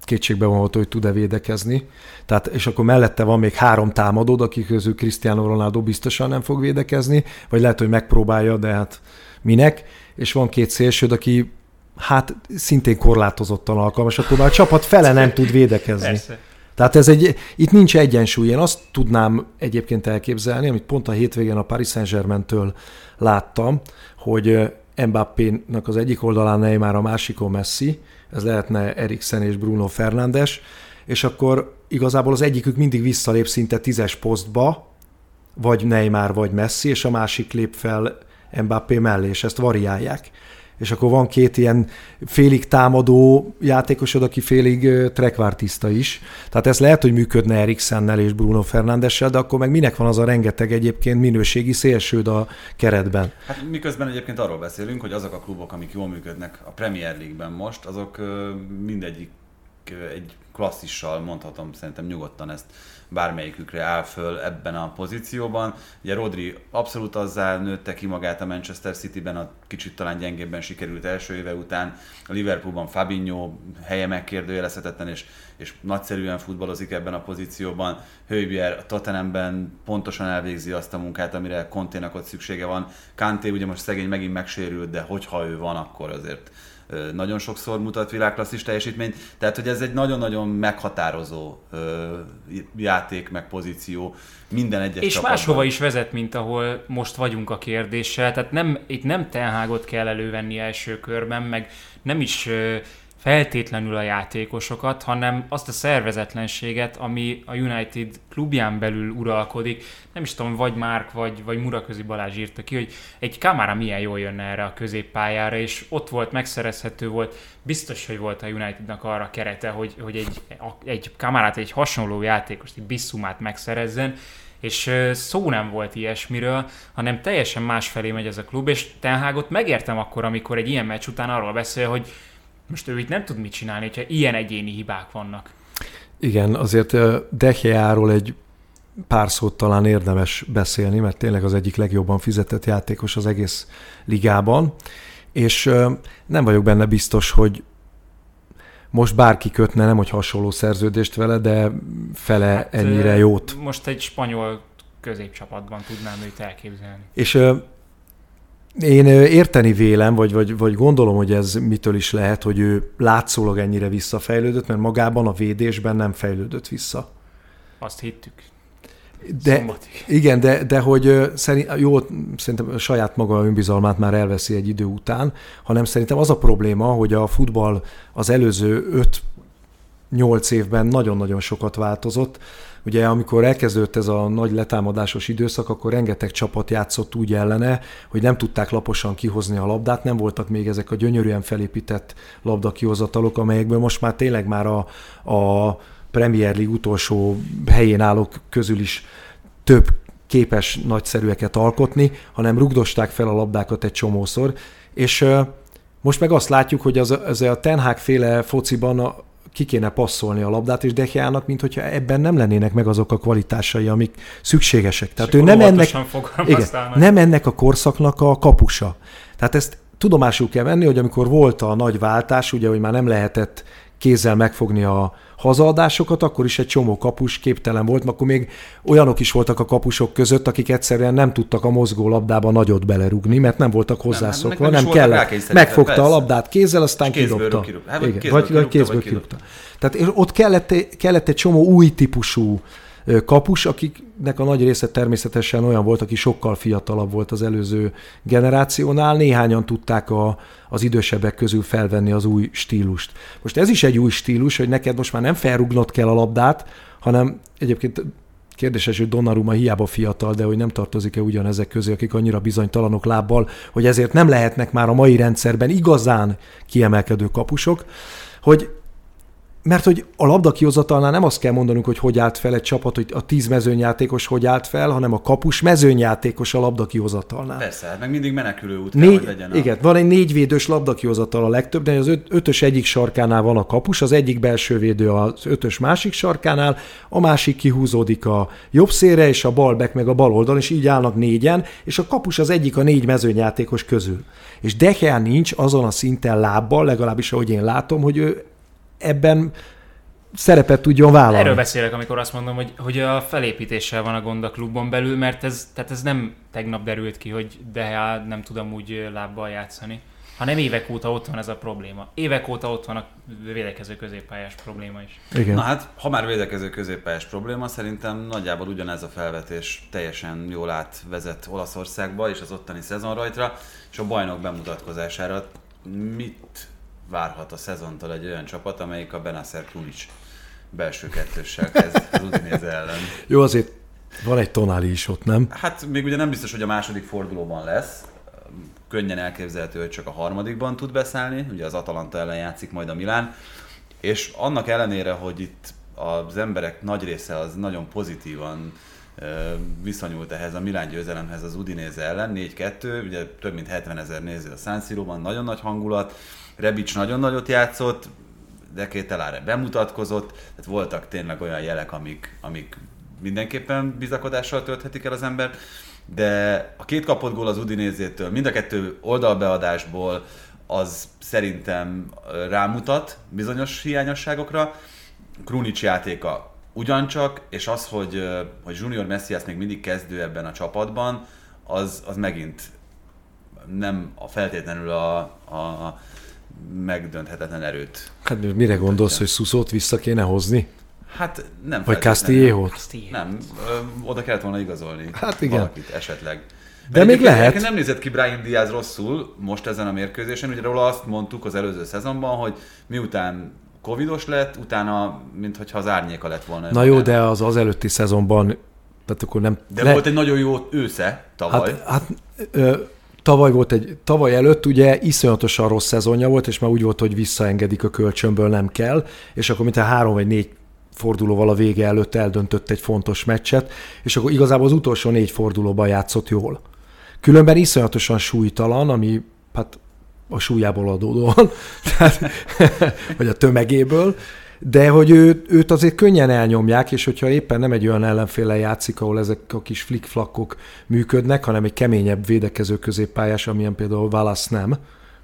[SPEAKER 1] kétségbe vonható, hogy tud-e védekezni. Tehát, és akkor mellette van még három támadód, akik közül Cristiano Ronaldo biztosan nem fog védekezni, vagy lehet, hogy megpróbálja, de hát minek. És van két szélsőd, aki hát szintén korlátozottan alkalmas, akkor már a csapat fele nem tud védekezni. Persze. Tehát ez egy, itt nincs egyensúly. Én azt tudnám egyébként elképzelni, amit pont a hétvégén a Paris Saint-Germain-től láttam, hogy Mbappé-nak az egyik oldalán Neymar, a másikon Messi, ez lehetne Eriksen és Bruno Fernandes, és akkor igazából az egyikük mindig visszalép szinte tízes posztba, vagy Neymar, vagy Messi, és a másik lép fel Mbappé mellé, és ezt variálják és akkor van két ilyen félig támadó játékosod, aki félig trekvártiszta is. Tehát ez lehet, hogy működne Eriksennel és Bruno Fernándessel, de akkor meg minek van az a rengeteg egyébként minőségi szélsőd a keretben?
[SPEAKER 2] Hát miközben egyébként arról beszélünk, hogy azok a klubok, amik jól működnek a Premier League-ben most, azok mindegyik egy klasszissal mondhatom szerintem nyugodtan ezt bármelyikükre áll föl ebben a pozícióban. Ugye Rodri abszolút azzal nőtte ki magát a Manchester City-ben, a kicsit talán gyengébben sikerült első éve után. A Liverpoolban Fabinho helye megkérdőjelezhetetlen, és, és nagyszerűen futballozik ebben a pozícióban. Hőbier a Tottenhamben pontosan elvégzi azt a munkát, amire Conténak ott szüksége van. Kanté ugye most szegény megint megsérült, de hogyha ő van, akkor azért nagyon sokszor mutat világklasszis teljesítményt, tehát hogy ez egy nagyon-nagyon meghatározó játék, meg pozíció minden egyes
[SPEAKER 3] És
[SPEAKER 2] csapatban.
[SPEAKER 3] máshova is vezet, mint ahol most vagyunk a kérdéssel, tehát nem, itt nem Tenhágot kell elővenni első körben, meg nem is feltétlenül a játékosokat, hanem azt a szervezetlenséget, ami a United klubján belül uralkodik. Nem is tudom, vagy Márk, vagy, vagy Muraközi Balázs írta ki, hogy egy kamera milyen jól jönne erre a középpályára, és ott volt, megszerezhető volt, biztos, hogy volt a Unitednak arra kerete, hogy, hogy egy, egy kamerát, egy hasonló játékost, egy Bissumát megszerezzen, és szó nem volt ilyesmiről, hanem teljesen másfelé megy ez a klub, és Tenhágot megértem akkor, amikor egy ilyen meccs után arról beszél, hogy most ő itt nem tud mit csinálni, hogyha ilyen egyéni hibák vannak.
[SPEAKER 1] Igen, azért Decheáról egy pár szót talán érdemes beszélni, mert tényleg az egyik legjobban fizetett játékos az egész ligában, és nem vagyok benne biztos, hogy most bárki kötne, nem hogy hasonló szerződést vele, de fele hát, ennyire jót.
[SPEAKER 3] Most egy spanyol középcsapatban tudnám őt elképzelni.
[SPEAKER 1] És én érteni vélem, vagy, vagy, vagy gondolom, hogy ez mitől is lehet, hogy ő látszólag ennyire visszafejlődött, mert magában a védésben nem fejlődött vissza.
[SPEAKER 3] Azt hittük.
[SPEAKER 1] De, igen, de, de hogy szerint, jó, szerintem saját maga önbizalmát már elveszi egy idő után, hanem szerintem az a probléma, hogy a futball az előző 5-8 évben nagyon-nagyon sokat változott, Ugye amikor elkezdődött ez a nagy letámadásos időszak, akkor rengeteg csapat játszott úgy ellene, hogy nem tudták laposan kihozni a labdát, nem voltak még ezek a gyönyörűen felépített labdakihozatalok, amelyekből most már tényleg már a, a Premier League utolsó helyén állók közül is több képes nagyszerűeket alkotni, hanem rugdosták fel a labdákat egy csomószor, és most meg azt látjuk, hogy az, az a Ten Hag féle fociban a, ki kéne passzolni a labdát, és Decheának, mint hogyha ebben nem lennének meg azok a kvalitásai, amik szükségesek. Tehát ő nem ennek, igen, nem ennek a korszaknak a kapusa. Tehát ezt tudomásul kell venni, hogy amikor volt a nagy váltás, ugye, hogy már nem lehetett kézzel megfogni a hazaadásokat, akkor is egy csomó kapus képtelen volt, akkor még olyanok is voltak a kapusok között, akik egyszerűen nem tudtak a mozgó labdába nagyot belerugni, mert nem voltak hozzászokva, nem, nem kellett. Megfogta persze. a labdát kézzel, aztán kidobta. Hát, vagy kézből, vagy, kirúgta, kézből kirúgta. Tehát ott kellett, kellett egy csomó új típusú kapus, akiknek a nagy része természetesen olyan volt, aki sokkal fiatalabb volt az előző generációnál, néhányan tudták a, az idősebbek közül felvenni az új stílust. Most ez is egy új stílus, hogy neked most már nem felrugnod kell a labdát, hanem egyébként Kérdéses, hogy Donnarumma hiába fiatal, de hogy nem tartozik-e ugyanezek közé, akik annyira bizonytalanok lábbal, hogy ezért nem lehetnek már a mai rendszerben igazán kiemelkedő kapusok, hogy mert hogy a labda kihozatalnál nem azt kell mondanunk, hogy hogy állt fel egy csapat, hogy a tíz mezőnyjátékos hogy állt fel, hanem a kapus mezőnyjátékos a labda kihozatalnál.
[SPEAKER 2] Persze, hát meg mindig menekülő út
[SPEAKER 1] négy, kell, hogy legyen. A... Igen, van egy négyvédős labda kihozatal a legtöbb, de az öt, ötös egyik sarkánál van a kapus, az egyik belső védő az ötös másik sarkánál, a másik kihúzódik a jobb szélre, és a balbek meg a bal oldalon, és így állnak négyen, és a kapus az egyik a négy mezőnyjátékos közül. És Dehel nincs azon a szinten lábbal, legalábbis ahogy én látom, hogy ő ebben szerepet tudjon vállalni.
[SPEAKER 3] Erről beszélek, amikor azt mondom, hogy, hogy a felépítéssel van a gond a klubon belül, mert ez, tehát ez nem tegnap derült ki, hogy de nem tudom úgy lábbal játszani, hanem évek óta ott van ez a probléma. Évek óta ott van a védekező középpályás probléma is.
[SPEAKER 2] Igen. Na hát, ha már védekező középpályás probléma, szerintem nagyjából ugyanez a felvetés teljesen jól átvezet Olaszországba és az ottani szezonrajtra, és a bajnok bemutatkozására mit várhat a szezontól egy olyan csapat, amelyik a Benacer Krunic belső kettőssel kezd az ellen.
[SPEAKER 1] Jó, azért van egy tonáli is ott, nem?
[SPEAKER 2] Hát még ugye nem biztos, hogy a második fordulóban lesz. Könnyen elképzelhető, hogy csak a harmadikban tud beszállni. Ugye az Atalanta ellen játszik majd a Milán. És annak ellenére, hogy itt az emberek nagy része az nagyon pozitívan viszonyult ehhez a Milán győzelemhez az Udinéze ellen, 4-2, ugye több mint 70 ezer néző a San Siro-ban, nagyon nagy hangulat, Rebic nagyon nagyot játszott, Dekételáre bemutatkozott, tehát voltak tényleg olyan jelek, amik, amik mindenképpen bizakodással tölthetik el az ember, de a két kapott gól az Udinézétől, mind a kettő oldalbeadásból, az szerintem rámutat bizonyos hiányosságokra. Krunic játéka ugyancsak, és az, hogy, hogy Junior Messias még mindig kezdő ebben a csapatban, az, az megint nem a feltétlenül a, a megdönthetetlen erőt.
[SPEAKER 1] Hát mire gondolsz, hogy Szuszót vissza kéne hozni?
[SPEAKER 2] Hát nem
[SPEAKER 1] Vagy Castillejót?
[SPEAKER 2] Nem, oda kellett volna igazolni.
[SPEAKER 1] Hát igen.
[SPEAKER 2] Valakit esetleg.
[SPEAKER 1] De még lehet.
[SPEAKER 2] Nem nézett ki Brian Diaz rosszul most ezen a mérkőzésen. Ugye róla azt mondtuk az előző szezonban, hogy miután covidos lett, utána, mintha az árnyéka lett volna.
[SPEAKER 1] Na jó, de az az előtti szezonban, tehát akkor nem...
[SPEAKER 2] De le... volt egy nagyon jó ősze tavaly.
[SPEAKER 1] Hát, hát ö, tavaly volt egy, tavaly előtt ugye iszonyatosan rossz szezonja volt, és már úgy volt, hogy visszaengedik a kölcsönből, nem kell, és akkor mint a három vagy négy fordulóval a vége előtt eldöntött egy fontos meccset, és akkor igazából az utolsó négy fordulóban játszott jól. Különben iszonyatosan súlytalan, ami hát a súlyából adódóan, tehát, vagy a tömegéből, de hogy ő, őt azért könnyen elnyomják, és hogyha éppen nem egy olyan ellenféle játszik, ahol ezek a kis flickflakok működnek, hanem egy keményebb védekező középpályás, amilyen például Válasz nem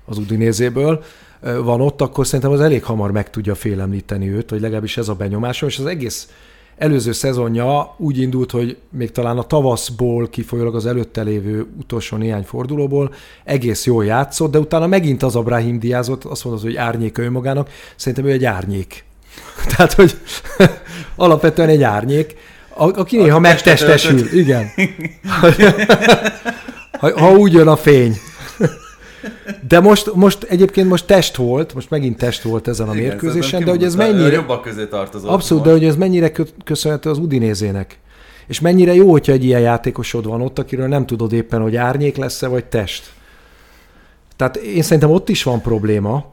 [SPEAKER 1] az Udinézéből, van ott, akkor szerintem az elég hamar meg tudja félemlíteni őt, vagy legalábbis ez a benyomásom, és az egész előző szezonja úgy indult, hogy még talán a tavaszból kifolyólag az előtte lévő utolsó néhány fordulóból egész jól játszott, de utána megint az Abraham diázott, azt mondod, hogy árnyék önmagának, szerintem ő egy árnyék. Tehát, hogy alapvetően egy árnyék, aki néha megtestesül, igen. ha, ha úgy jön a fény. De most, most egyébként most test volt, most megint test volt ezen a Igen, mérkőzésen, de hogy ez mennyire...
[SPEAKER 2] Jobbak közé tartozott.
[SPEAKER 1] Abszolút, most. de hogy ez mennyire köszönhető az Udinézének. És mennyire jó, hogyha egy ilyen játékosod van ott, akiről nem tudod éppen, hogy árnyék lesz-e, vagy test. Tehát én szerintem ott is van probléma,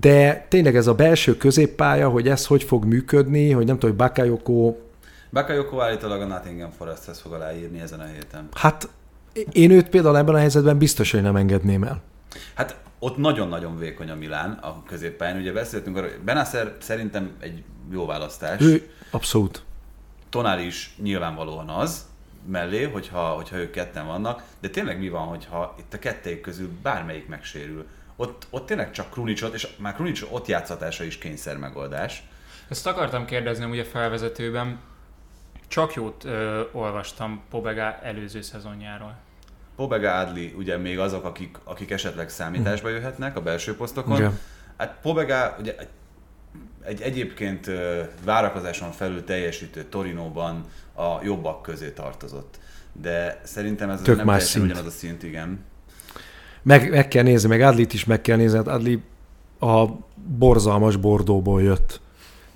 [SPEAKER 1] de tényleg ez a belső középpálya, hogy ez hogy fog működni, hogy nem tudom, hogy Bakayoko...
[SPEAKER 2] Bakayoko állítólag a Nottingham Foresthez fog aláírni ezen a héten.
[SPEAKER 1] Hát én őt például ebben a helyzetben biztos, hogy nem engedném el.
[SPEAKER 2] Hát ott nagyon-nagyon vékony a Milán a középpályán. Ugye beszéltünk arról, Benasser szerintem egy jó választás.
[SPEAKER 1] Ő, abszolút.
[SPEAKER 2] Tonál is nyilvánvalóan az, mellé, hogyha, hogyha ők ketten vannak, de tényleg mi van, hogyha itt a kettőjük közül bármelyik megsérül? Ott, ott tényleg csak Krunicsot, és már Krunics ott játszatása is kényszer megoldás.
[SPEAKER 3] Ezt akartam kérdezni ugye felvezetőben. Csak jót ö, olvastam Pobega előző szezonjáról.
[SPEAKER 2] Pobega Adli ugye még azok, akik, akik esetleg számításba jöhetnek a belső posztokon. Igen. Hát Pobega ugye egy egyébként várakozáson felül teljesítő Torinóban a jobbak közé tartozott. De szerintem ez
[SPEAKER 1] Tök nem más
[SPEAKER 2] szint. ugyanaz a szint, igen.
[SPEAKER 1] Meg, meg kell nézni, meg Adlit is meg kell nézni. Hát Adli a borzalmas Bordóból jött.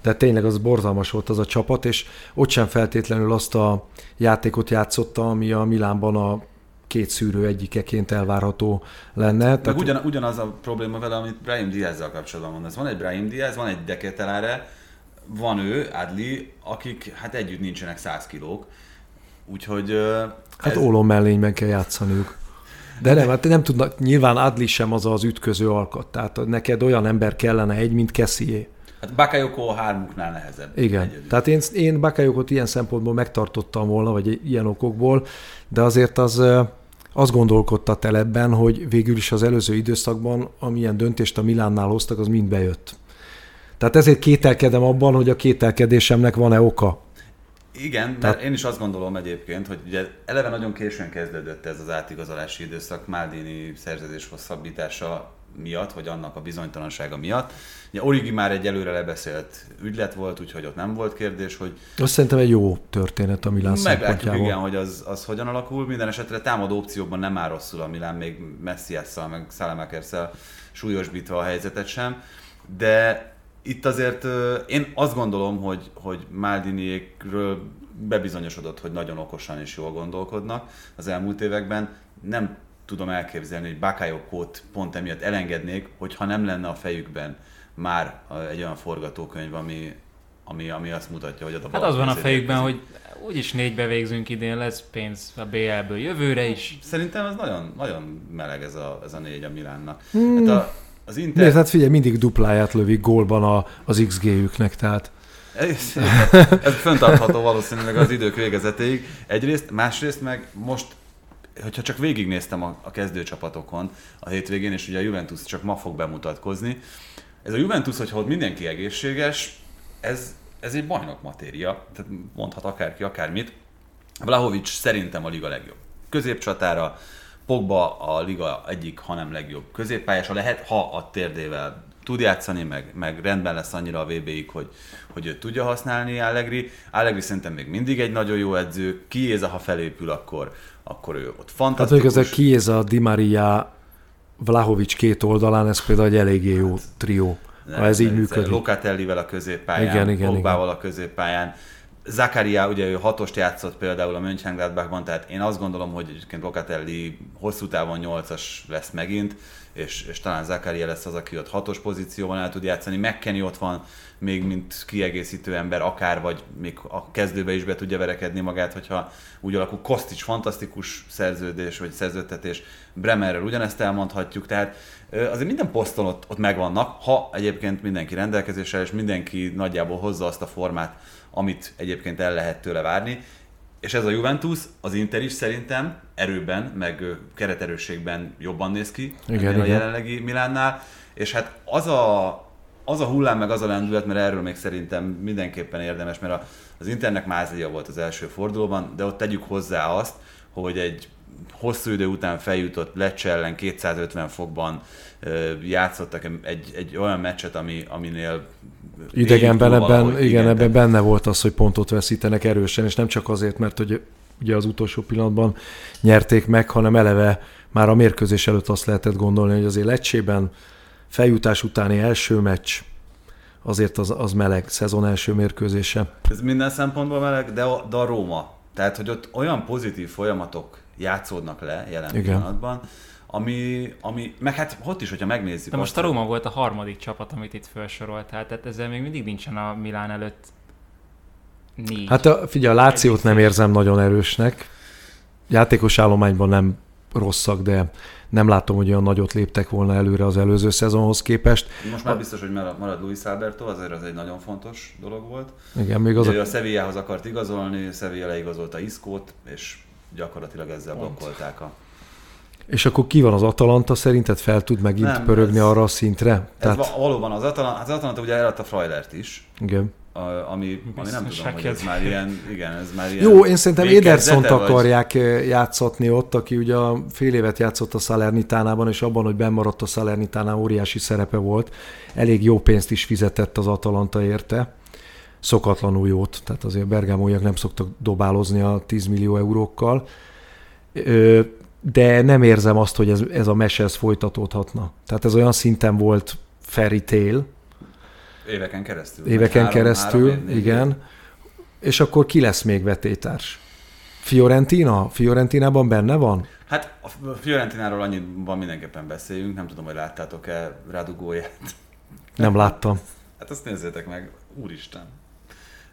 [SPEAKER 1] De tényleg az borzalmas volt az a csapat, és ott sem feltétlenül azt a játékot játszotta, ami a Milánban a két szűrő egyikeként elvárható lenne.
[SPEAKER 2] Meg Tehát... ugyan, ugyanaz a probléma vele, amit Brahim Diaz-zal kapcsolatban mondasz. Van egy Brahim Diaz, van egy Deketelare, van ő, Adli, akik hát együtt nincsenek 100 kilók. Úgyhogy...
[SPEAKER 1] Hát ez... ólom mellényben kell játszaniuk. De nem, hát nem tudnak, nyilván Adli sem az az ütköző alkat. Tehát neked olyan ember kellene egy, mint Kessié.
[SPEAKER 2] Hát Bakayoko a hármuknál nehezebb.
[SPEAKER 1] Igen. Egyedül. Tehát én, én Bakayokot ilyen szempontból megtartottam volna, vagy ilyen okokból, de azért az azt gondolkodtat el ebben, hogy végül is az előző időszakban, amilyen döntést a Milánnál hoztak, az mind bejött. Tehát ezért kételkedem abban, hogy a kételkedésemnek van-e oka.
[SPEAKER 2] Igen, mert Tehát... én is azt gondolom egyébként, hogy ugye eleve nagyon későn kezdődött ez az átigazolási időszak Maldini szerződés hosszabbítása miatt, vagy annak a bizonytalansága miatt. Ugye Origi már egy előre lebeszélt ügylet volt, úgyhogy ott nem volt kérdés, hogy...
[SPEAKER 1] Azt szerintem egy jó történet a Milán
[SPEAKER 2] Meglátjuk, igen, hogy az, az hogyan alakul. Minden esetre támadó opcióban nem áll rosszul a Milán, még Messiasszal, meg Salamakerszel súlyosbítva a helyzetet sem. De itt azért én azt gondolom, hogy, hogy Maldiniékről bebizonyosodott, hogy nagyon okosan és jól gondolkodnak az elmúlt években. Nem tudom elképzelni, hogy Bakayokót pont emiatt elengednék, hogyha nem lenne a fejükben már egy olyan forgatókönyv, ami, ami, ami azt mutatja, hogy
[SPEAKER 3] a Hát az van a fejükben, hogy úgyis négybe végzünk idén, lesz pénz a BL-ből jövőre is.
[SPEAKER 2] Szerintem ez nagyon, nagyon meleg ez a, ez a négy a Milánnak. Hmm. Hát a, az Inter...
[SPEAKER 1] Nézd, hát figyelj, mindig dupláját lövik gólban a, az XG-jüknek, tehát
[SPEAKER 2] Ez, ez föntartható valószínűleg az idők végezetéig. Egyrészt, másrészt meg most, hogyha csak végignéztem a, a kezdőcsapatokon a hétvégén, és ugye a Juventus csak ma fog bemutatkozni, ez a Juventus, hogyha ott mindenki egészséges, ez, ez egy bajnok matéria, tehát mondhat akárki akármit. Vlahovics szerintem a liga legjobb. Középcsatára, Pogba a liga egyik, hanem legjobb középpályása lehet, ha a térdével tud játszani, meg, meg rendben lesz annyira a VB-ig, hogy, hogy őt tudja használni Allegri. Allegri szerintem még mindig egy nagyon jó edző. Kiéza, ha felépül, akkor, akkor ő ott
[SPEAKER 1] Hát
[SPEAKER 2] fantasztikus.
[SPEAKER 1] ez a Chiesa, Di Maria, Vlahovics két oldalán, ez például egy eléggé jó trió, ha ez így működik.
[SPEAKER 2] Locatellivel a középpályán,
[SPEAKER 1] Igen, igen,
[SPEAKER 2] Pogbával a középpályán. Zakaria, ugye ő hatost játszott például a Mönchengladbachban, tehát én azt gondolom, hogy egyébként Locatelli hosszú távon nyolcas lesz megint, és, és talán Zakaria lesz az, aki ott hatos pozícióban el tud játszani. McKenny ott van még mint kiegészítő ember, akár, vagy még a kezdőbe is be tudja verekedni magát, hogyha úgy alakul. Kostic fantasztikus szerződés, vagy szerződtetés, Bremerről ugyanezt elmondhatjuk, tehát azért minden poszton ott, ott megvannak, ha egyébként mindenki rendelkezésre, és mindenki nagyjából hozza azt a formát, amit egyébként el lehet tőle várni. És ez a Juventus, az Inter is szerintem erőben, meg kereterősségben jobban néz ki
[SPEAKER 1] Igen,
[SPEAKER 2] ennél a
[SPEAKER 1] igen.
[SPEAKER 2] jelenlegi Milánnál, és hát az a, az a hullám, meg az a lendület, mert erről még szerintem mindenképpen érdemes, mert a, az Internek mázlia volt az első fordulóban, de ott tegyük hozzá azt, hogy egy hosszú idő után feljutott Lecce ellen 250 fokban játszottak egy, egy olyan meccset, ami, aminél
[SPEAKER 1] Idegenben ebben,
[SPEAKER 2] valahogy,
[SPEAKER 1] igen, ebben
[SPEAKER 2] tehát-
[SPEAKER 1] benne volt az, hogy pontot veszítenek erősen, és nem csak azért, mert hogy ugye az utolsó pillanatban nyerték meg, hanem eleve már a mérkőzés előtt azt lehetett gondolni, hogy azért Lecsében feljutás utáni első meccs, azért az, az meleg, szezon első mérkőzése.
[SPEAKER 2] Ez minden szempontból meleg, de a, de a Róma. Tehát, hogy ott olyan pozitív folyamatok játszódnak le jelen
[SPEAKER 1] Igen.
[SPEAKER 2] pillanatban, ami, ami, meg hát ott is, hogyha megnézzük.
[SPEAKER 3] De most a Róma volt a harmadik csapat, amit itt felsoroltál, tehát ezzel még mindig nincsen a Milán előtt négy.
[SPEAKER 1] Hát a, figyelj, a Lációt nem érzem nagyon erősnek. Játékos állományban nem rosszak, de nem látom, hogy olyan nagyot léptek volna előre az előző szezonhoz képest.
[SPEAKER 2] Most már biztos, hogy marad Luis Alberto, azért az egy nagyon fontos dolog volt.
[SPEAKER 1] Igen, még az
[SPEAKER 2] Ugye ő
[SPEAKER 1] a...
[SPEAKER 2] a Sevillához akart igazolni, Sevilla leigazolta Iszkót, és gyakorlatilag ezzel
[SPEAKER 3] Pont.
[SPEAKER 2] blokkolták a...
[SPEAKER 1] És akkor ki van az Atalanta? Szerinted fel tud megint
[SPEAKER 2] Nem,
[SPEAKER 1] pörögni
[SPEAKER 2] ez-
[SPEAKER 1] arra a szintre?
[SPEAKER 2] Ez
[SPEAKER 1] Tehát,
[SPEAKER 2] va- valóban az Atalanta, az Atalanta ugye eladta Freulert is,
[SPEAKER 1] igen.
[SPEAKER 2] a- ami, ami nem tudom, hogy ez már ilyen, igen, ez már ilyen...
[SPEAKER 1] Jó, én szerintem Edersont akarják eh, játszatni ott, aki ugye a fél évet játszott a Salernitánában, és abban, hogy bennmaradt a Salernitánál óriási szerepe volt. Elég jó pénzt is fizetett az Atalanta érte. Szokatlanul jót, tehát azért bergámóiak nem szoktak dobálozni a 10 millió eurókkal. De nem érzem azt, hogy ez, ez a mese ez folytatódhatna. Tehát ez olyan szinten volt fairy tale,
[SPEAKER 2] Éveken keresztül.
[SPEAKER 1] éveken
[SPEAKER 2] Három-
[SPEAKER 1] keresztül,
[SPEAKER 2] három év, négy
[SPEAKER 1] igen. És akkor ki lesz még vetétárs? Fiorentina? Fiorentinában benne van?
[SPEAKER 2] Hát a Fiorentináról annyiban mindenképpen beszéljünk, nem tudom, hogy láttátok-e Radugóját.
[SPEAKER 1] Nem láttam.
[SPEAKER 2] Hát azt nézzétek meg, úristen.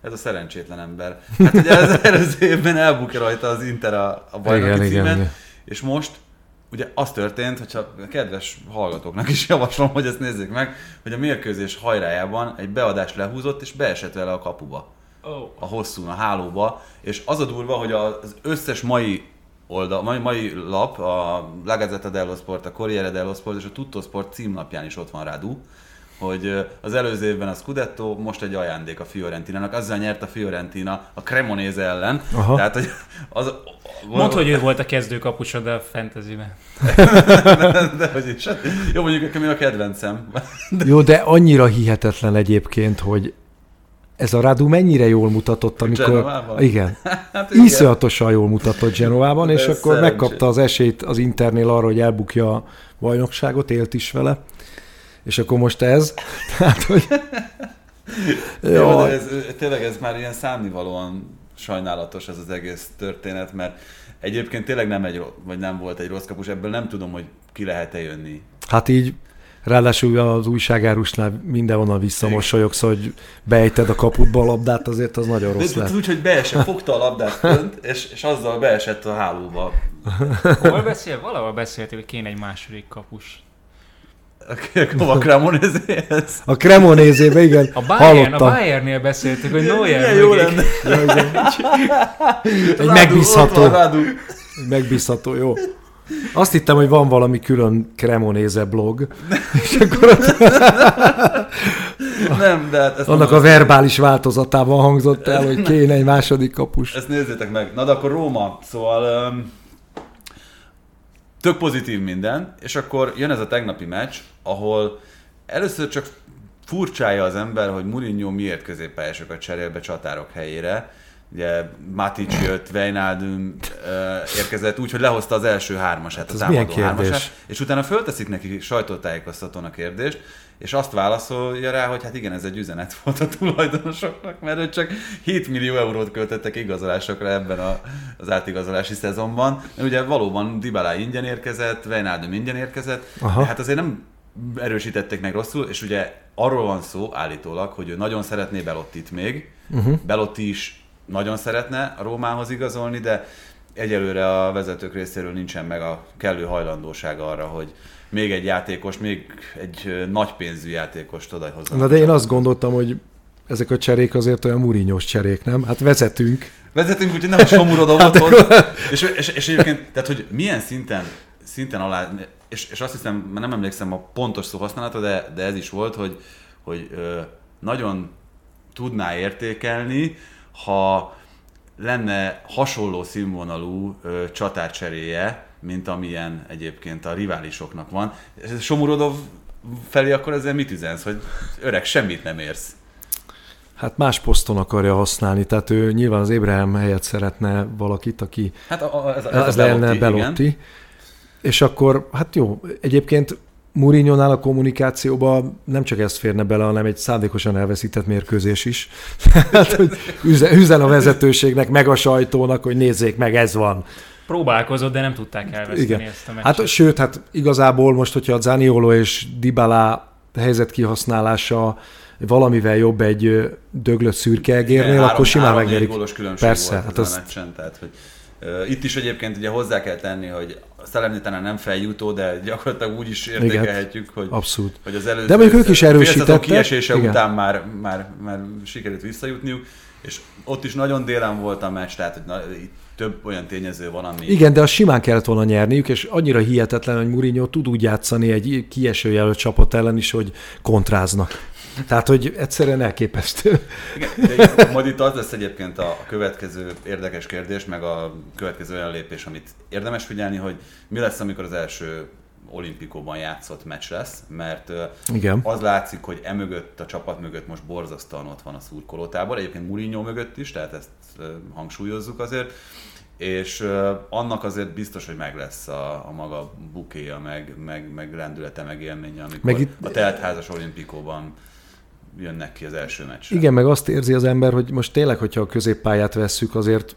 [SPEAKER 2] Ez a szerencsétlen ember. Hát ugye az előző évben elbukja rajta az Inter a, a bajnoki
[SPEAKER 1] Igen, igen,
[SPEAKER 2] címet,
[SPEAKER 1] igen.
[SPEAKER 2] És most ugye az történt, hogyha a kedves hallgatóknak is javaslom, hogy ezt nézzék meg, hogy a mérkőzés hajrájában egy beadást lehúzott, és beesett vele a kapuba.
[SPEAKER 3] Oh.
[SPEAKER 2] a hosszún, a hálóba, és az a durva, hogy az összes mai oldal, mai, mai lap, a La Gazzetta dello Sport, a Corriere dello Sport és a Tutto Sport címlapján is ott van Radu, hogy az előző évben a Scudetto, most egy ajándék a Fiorentinának, azzal nyert a Fiorentina a Cremonese ellen,
[SPEAKER 1] Aha.
[SPEAKER 2] tehát hogy az...
[SPEAKER 3] Mondd, hogy ő volt a kezdőkapusod a fantasyben.
[SPEAKER 2] De, hogy is. Jó, mondjuk nekem a kedvencem.
[SPEAKER 1] Jó, de annyira hihetetlen egyébként, hogy ez a Radu mennyire jól mutatott, amikor...
[SPEAKER 2] Genovában?
[SPEAKER 1] Igen.
[SPEAKER 2] Hát igen.
[SPEAKER 1] Iszonyatosan jól mutatott Genovában, és
[SPEAKER 2] De
[SPEAKER 1] akkor
[SPEAKER 2] szerencsé.
[SPEAKER 1] megkapta az esélyt az Internél arra, hogy elbukja a bajnokságot, élt is vele. És akkor most ez. Tehát, hogy...
[SPEAKER 2] Jó, de ez, tényleg ez már ilyen számnivalóan sajnálatos ez az egész történet, mert egyébként tényleg nem, egy, vagy nem volt egy rossz kapus, ebből nem tudom, hogy ki lehet-e jönni.
[SPEAKER 1] Hát így, ráadásul az újságárusnál mindenhonnan visszamosolyogsz, hogy beejted a kaputba a labdát, azért az nagyon rossz
[SPEAKER 2] de
[SPEAKER 1] lett.
[SPEAKER 2] úgy, hogy beesett, fogta a labdát fönt, és, és azzal beesett a hálóba.
[SPEAKER 3] Hol beszél? Valahol beszéltél, hogy kéne egy második kapus.
[SPEAKER 2] Hova Cremonézéhez?
[SPEAKER 1] A Cremonézébe, igen.
[SPEAKER 3] A Bayern, a
[SPEAKER 1] hallottam.
[SPEAKER 3] Bayernnél beszéltük, hogy Neuer
[SPEAKER 2] Milyen jó lenne.
[SPEAKER 1] Egy
[SPEAKER 2] Rádu,
[SPEAKER 1] megbízható,
[SPEAKER 2] van
[SPEAKER 1] megbízható, jó. Azt hittem, hogy van valami külön Cremonéze blog, és akkor ott
[SPEAKER 2] Nem, de hát ezt
[SPEAKER 1] annak a verbális változatában hangzott el, hogy kéne egy második kapus.
[SPEAKER 2] Ezt nézzétek meg. Na de akkor Róma, szóval um, tök pozitív minden, és akkor jön ez a tegnapi meccs, ahol először csak furcsája az ember, hogy Mourinho miért középpályásokat cserél be csatárok helyére. Ugye Matic jött, Wijnaldum érkezett úgy, hogy lehozta az első hármasát,
[SPEAKER 1] ez
[SPEAKER 2] a támadó hármasát, és utána fölteszik neki sajtótájékoztatón a kérdést, és azt válaszolja rá, hogy hát igen, ez egy üzenet volt a tulajdonosoknak, mert ők csak 7 millió eurót költöttek igazolásokra ebben a, az átigazolási szezonban. De ugye valóban Dybala ingyen érkezett, Wijnaldum ingyen érkezett,
[SPEAKER 1] Aha.
[SPEAKER 2] de hát azért nem erősítették meg rosszul, és ugye arról van szó állítólag, hogy ő nagyon szeretné Belottit még. Uh-huh. Belotti is nagyon szeretne a Rómához igazolni, de egyelőre a vezetők részéről nincsen meg a kellő hajlandóság arra, hogy még egy játékos, még egy nagy pénzű játékost odahozzanak.
[SPEAKER 1] Na de én azt gondoltam, hogy ezek a cserék azért olyan murinyos cserék, nem? Hát vezetünk.
[SPEAKER 2] Vezetünk, úgyhogy nem a somurodom ott és, és, és, egyébként, tehát hogy milyen szinten, szinten alá, és, és azt hiszem, nem emlékszem a pontos szó használata, de, de ez is volt, hogy, hogy ö, nagyon tudná értékelni, ha lenne hasonló színvonalú ö, csatárcseréje, mint amilyen egyébként a riválisoknak van. Somurodov felé akkor ezzel mit üzensz, hogy öreg, semmit nem érsz.
[SPEAKER 1] Hát más poszton akarja használni, tehát ő nyilván az Ébrahim helyett szeretne valakit, aki
[SPEAKER 2] Hát a, a, ez, ez
[SPEAKER 1] ez lenne
[SPEAKER 2] Belotti, igen.
[SPEAKER 1] És akkor, hát jó, egyébként Mourinho-nál a kommunikációba nem csak ez férne bele, hanem egy szándékosan elveszített mérkőzés is. hát, hogy üzen, üzen a vezetőségnek, meg a sajtónak, hogy nézzék meg, ez van.
[SPEAKER 3] Próbálkozott, de nem tudták elveszteni
[SPEAKER 1] Igen.
[SPEAKER 3] ezt a meccset.
[SPEAKER 1] Hát sőt, hát igazából most, hogyha a Zaniolo és Dybala helyzet kihasználása valamivel jobb egy döglött szürke egérnél,
[SPEAKER 2] Igen,
[SPEAKER 1] akkor simán
[SPEAKER 2] három-négy
[SPEAKER 1] megnyerik. Persze,
[SPEAKER 2] volt
[SPEAKER 1] hát azt-
[SPEAKER 2] a meccsen, tehát hogy uh, itt is egyébként ugye hozzá kell tenni, hogy Salernitana nem feljutó, de gyakorlatilag úgy is értékelhetjük, hogy,
[SPEAKER 1] Abszolút.
[SPEAKER 2] hogy az előző
[SPEAKER 1] De mondjuk ők is erősítettek.
[SPEAKER 2] kiesése
[SPEAKER 1] Igen.
[SPEAKER 2] után már, már, már sikerült visszajutniuk, és ott is nagyon délen volt a meccs, tehát hogy na, itt több olyan tényező van, ami...
[SPEAKER 1] Igen, de a simán kellett volna nyerniük, és annyira hihetetlen, hogy Mourinho tud úgy játszani egy kieső jelölt csapat ellen is, hogy kontráznak. Tehát, hogy egyszerűen elképesztő.
[SPEAKER 2] Igen, de majd itt az lesz egyébként a következő érdekes kérdés, meg a következő olyan lépés, amit érdemes figyelni, hogy mi lesz, amikor az első olimpikóban játszott meccs lesz, mert
[SPEAKER 1] Igen.
[SPEAKER 2] az látszik, hogy emögött, a csapat mögött most borzasztóan ott van a szurkolótábor, egyébként Mourinho mögött is, tehát ezt hangsúlyozzuk azért, és annak azért biztos, hogy meg lesz a, a maga bukéja, meg, meg, meg lendülete, meg élménye, amikor
[SPEAKER 1] Meg itt-
[SPEAKER 2] a teltházas olimpikóban jönnek ki az első meccsre.
[SPEAKER 1] Igen, meg azt érzi az ember, hogy most tényleg, hogyha a középpályát vesszük, azért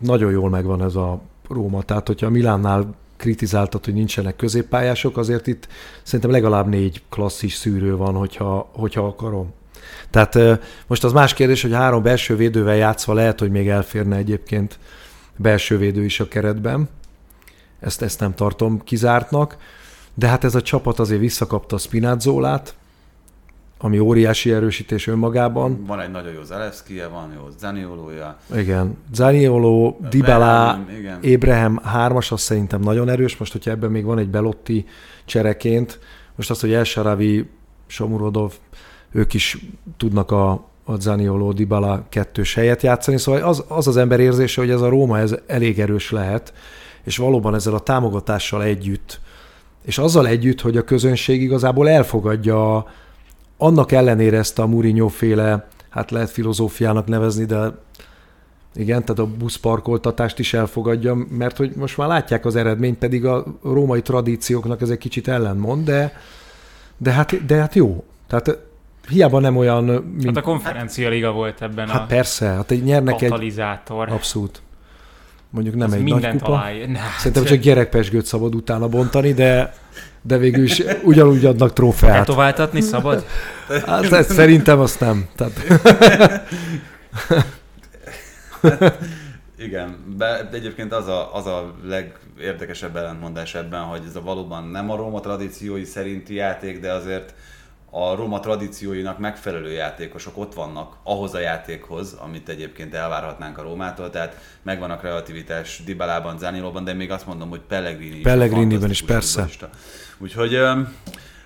[SPEAKER 1] nagyon jól megvan ez a Róma. Tehát, hogyha a Milánnál kritizáltad, hogy nincsenek középpályások, azért itt szerintem legalább négy klasszis szűrő van, hogyha, hogyha akarom. Tehát most az más kérdés, hogy három belső védővel játszva lehet, hogy még elférne egyébként belső védő is a keretben. Ezt, ezt nem tartom kizártnak. De hát ez a csapat azért visszakapta a Spinazzolát, ami óriási erősítés önmagában.
[SPEAKER 2] Van egy nagyon jó Zalewskije, van jó Zaniolója.
[SPEAKER 1] Igen. Zaniolo, Dybala. Abraham hármas, az szerintem nagyon erős. Most, hogyha ebben még van egy Belotti csereként, most az, hogy El Sharavi, Somurodov, ők is tudnak a, a Zaniolo, Dybala kettős helyet játszani, szóval az, az az ember érzése, hogy ez a Róma ez elég erős lehet, és valóban ezzel a támogatással együtt, és azzal együtt, hogy a közönség igazából elfogadja a- annak ellenére ezt a Mourinho féle, hát lehet filozófiának nevezni, de igen, tehát a buszparkoltatást is elfogadja, mert hogy most már látják az eredményt, pedig a római tradícióknak ez egy kicsit ellenmond, de, de, hát, de hát jó. Tehát hiába nem olyan, mint...
[SPEAKER 3] Hát a konferencia liga volt ebben
[SPEAKER 1] hát
[SPEAKER 3] a
[SPEAKER 1] persze, hát egy nyernek egy...
[SPEAKER 3] katalizátor.
[SPEAKER 1] Abszolút. Mondjuk nem
[SPEAKER 3] Az
[SPEAKER 1] egy nagy
[SPEAKER 3] minden
[SPEAKER 1] kupa.
[SPEAKER 3] találja. Ne,
[SPEAKER 1] Szerintem csak gyerekpesgőt szabad utána bontani, de, de végül is ugyanúgy adnak trófeát.
[SPEAKER 3] Tetováltatni szabad?
[SPEAKER 1] Hát ez szerintem azt nem. Tehát,
[SPEAKER 2] Igen, de egyébként az a, az a legérdekesebb ellentmondás ebben, hogy ez a valóban nem a Róma tradíciói szerinti játék, de azért a Róma tradícióinak megfelelő játékosok ott vannak ahhoz a játékhoz, amit egyébként elvárhatnánk a Rómától, tehát megvan a kreativitás Dybalában, Zanilóban, de még azt mondom, hogy Pellegrini
[SPEAKER 1] Pellegrini-ben is, persze. Futbolista.
[SPEAKER 2] Úgyhogy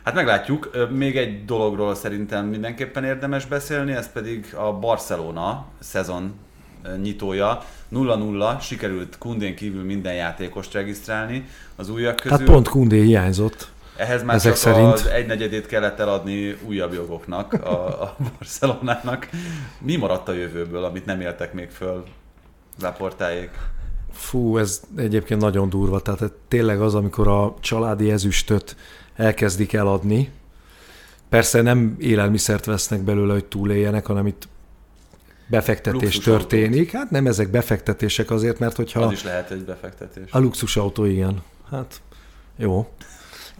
[SPEAKER 2] hát meglátjuk. Még egy dologról szerintem mindenképpen érdemes beszélni, ez pedig a Barcelona szezon nyitója. 0-0, sikerült Kundén kívül minden játékost regisztrálni az újak közül.
[SPEAKER 1] Hát pont Kundé hiányzott.
[SPEAKER 2] Ehhez már Ezek csak szerint... az egynegyedét kellett eladni újabb jogoknak, a, a Barcelonának. Mi maradt a jövőből, amit nem éltek még föl Laportáék?
[SPEAKER 1] Fú, ez egyébként nagyon durva. Tehát tényleg az, amikor a családi ezüstöt elkezdik eladni, persze nem élelmiszert vesznek belőle, hogy túléljenek, hanem itt befektetés luxus történik. Autót. Hát nem ezek befektetések azért, mert hogyha...
[SPEAKER 2] Az is lehet egy befektetés.
[SPEAKER 1] A luxusautó, igen. Hát jó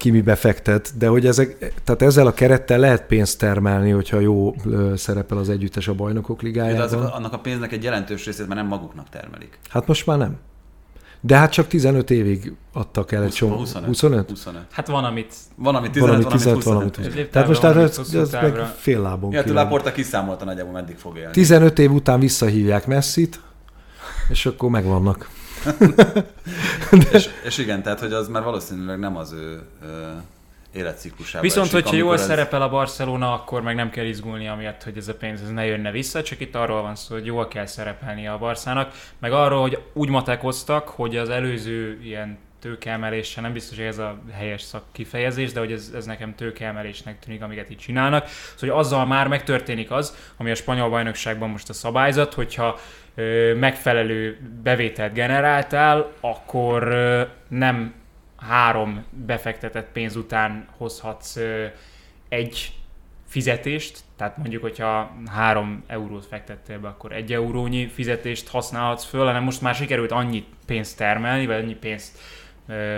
[SPEAKER 1] ki mi befektet, de hogy ezek, tehát ezzel a kerettel lehet pénzt termelni, hogyha jó szerepel az együttes a bajnokok ligájában. De
[SPEAKER 2] azok, annak a pénznek egy jelentős részét már nem maguknak termelik.
[SPEAKER 1] Hát most már nem. De hát csak 15 évig adtak el egy csomó.
[SPEAKER 2] 25. 25? 25.
[SPEAKER 3] Hát van, amit...
[SPEAKER 2] Van, amit 15, van, amit 15, van, amit
[SPEAKER 1] 25. Tehát most tehát ez, ez meg fél lábon
[SPEAKER 2] Ja, Laporta kiszámolta nagyjából, meddig fog élni.
[SPEAKER 1] 15 év után visszahívják Messit, és akkor megvannak.
[SPEAKER 2] És, és igen, tehát hogy az már valószínűleg nem az ő, ő életciklusában
[SPEAKER 3] Viszont, esik, hogyha jól ez... szerepel a Barcelona, akkor meg nem kell izgulni amiatt, hogy ez a pénz ez ne jönne vissza, csak itt arról van szó, hogy jól kell szerepelni a Barszának, meg arról, hogy úgy matekoztak, hogy az előző ilyen tőkeemelése, nem biztos, hogy ez a helyes szak kifejezés, de hogy ez, ez nekem tőkeemelésnek tűnik, amiket itt csinálnak. Szóval hogy azzal már megtörténik az, ami a spanyol bajnokságban most a szabályzat, hogyha ö, megfelelő bevételt generáltál, akkor ö, nem három befektetett pénz után hozhatsz ö, egy fizetést, tehát mondjuk, hogyha 3 eurót fektettél be, akkor egy eurónyi fizetést használhatsz föl, hanem most már sikerült annyi pénzt termelni, vagy annyi pénzt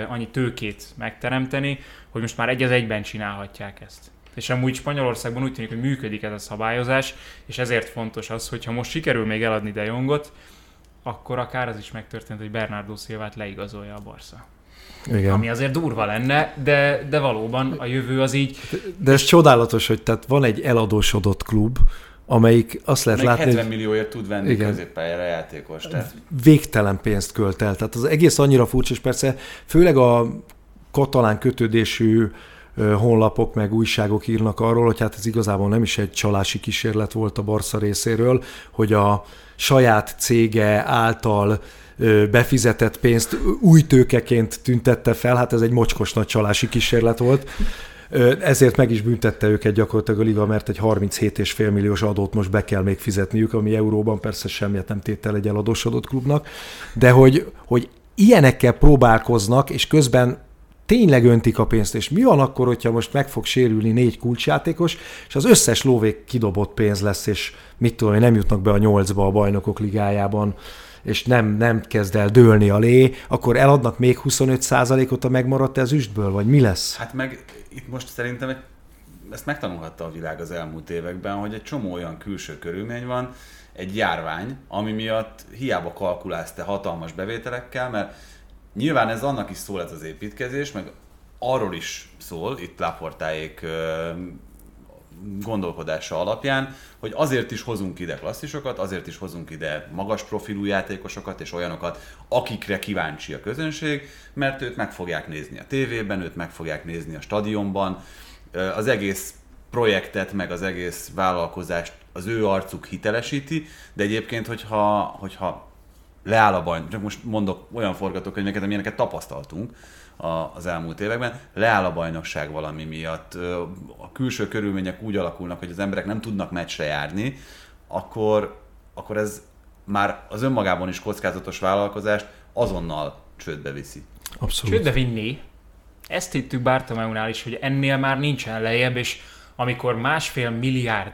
[SPEAKER 3] annyi tőkét megteremteni, hogy most már egy az egyben csinálhatják ezt. És amúgy Spanyolországban úgy tűnik, hogy működik ez a szabályozás, és ezért fontos az, hogy ha most sikerül még eladni De Jongot, akkor akár az is megtörtént, hogy Bernardo Silvát leigazolja a Barca. Igen. Ami azért durva lenne, de, de valóban a jövő az így...
[SPEAKER 1] De ez csodálatos, hogy tehát van egy eladósodott klub, amelyik azt lehet
[SPEAKER 2] Még
[SPEAKER 1] látni,
[SPEAKER 2] 70 millióért tud venni igen, középpályára játékos. Tehát.
[SPEAKER 1] Végtelen pénzt költ el. Tehát az egész annyira furcsa, és persze főleg a katalán kötődésű honlapok meg újságok írnak arról, hogy hát ez igazából nem is egy csalási kísérlet volt a Barca részéről, hogy a saját cége által befizetett pénzt új tőkeként tüntette fel, hát ez egy mocskos nagy csalási kísérlet volt. Ezért meg is büntette őket gyakorlatilag a liga, mert egy 37,5 milliós adót most be kell még fizetniük, ami euróban persze semmiet nem tétel egy eladósodott klubnak, de hogy, hogy ilyenekkel próbálkoznak, és közben tényleg öntik a pénzt, és mi van akkor, hogyha most meg fog sérülni négy kulcsjátékos, és az összes lóvék kidobott pénz lesz, és mit tudom, nem jutnak be a nyolcba a bajnokok ligájában, és nem, nem kezd el dőlni a lé, akkor eladnak még 25%-ot a megmaradt ez üstből, vagy mi lesz?
[SPEAKER 2] Hát meg itt most szerintem egy, ezt megtanulhatta a világ az elmúlt években, hogy egy csomó olyan külső körülmény van, egy járvány, ami miatt hiába kalkulálsz te hatalmas bevételekkel, mert nyilván ez annak is szól ez az építkezés, meg arról is szól, itt Laportáék gondolkodása alapján, hogy azért is hozunk ide klasszisokat, azért is hozunk ide magas profilú játékosokat és olyanokat, akikre kíváncsi a közönség, mert őt meg fogják nézni a tévében, őt meg fogják nézni a stadionban, az egész projektet, meg az egész vállalkozást az ő arcuk hitelesíti, de egyébként, hogyha, hogyha leáll a baj, csak most mondok olyan forgatókönyveket, amilyeneket tapasztaltunk, az elmúlt években. Leáll a bajnokság valami miatt, a külső körülmények úgy alakulnak, hogy az emberek nem tudnak meccsre járni, akkor, akkor ez már az önmagában is kockázatos vállalkozást azonnal csődbe viszi.
[SPEAKER 3] Abszolút. Csődbe vinni. Ezt hittük Bartomeunál is, hogy ennél már nincsen lejjebb, és amikor másfél milliárd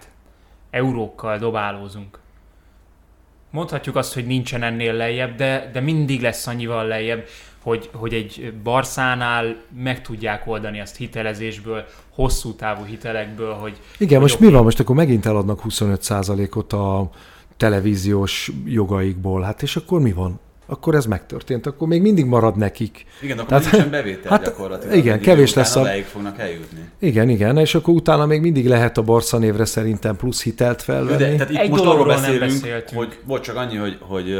[SPEAKER 3] eurókkal dobálózunk, mondhatjuk azt, hogy nincsen ennél lejjebb, de, de mindig lesz annyival lejjebb hogy, hogy egy Barszánál meg tudják oldani azt hitelezésből, hosszú távú hitelekből, hogy...
[SPEAKER 1] Igen, hogy most okay. mi van? Most akkor megint eladnak 25%-ot a televíziós jogaikból. Hát és akkor mi van? Akkor ez megtörtént, akkor még mindig marad nekik.
[SPEAKER 2] Igen, akkor Tehát, nincsen bevétel hát, gyakorlatilag.
[SPEAKER 1] Igen, kevés lesz
[SPEAKER 2] a... fognak eljutni.
[SPEAKER 1] Igen, igen, és akkor utána még mindig lehet a Barca névre szerintem plusz hitelt felvenni. De,
[SPEAKER 2] tehát itt Egy most arról beszélünk, hogy, volt csak annyi, hogy, hogy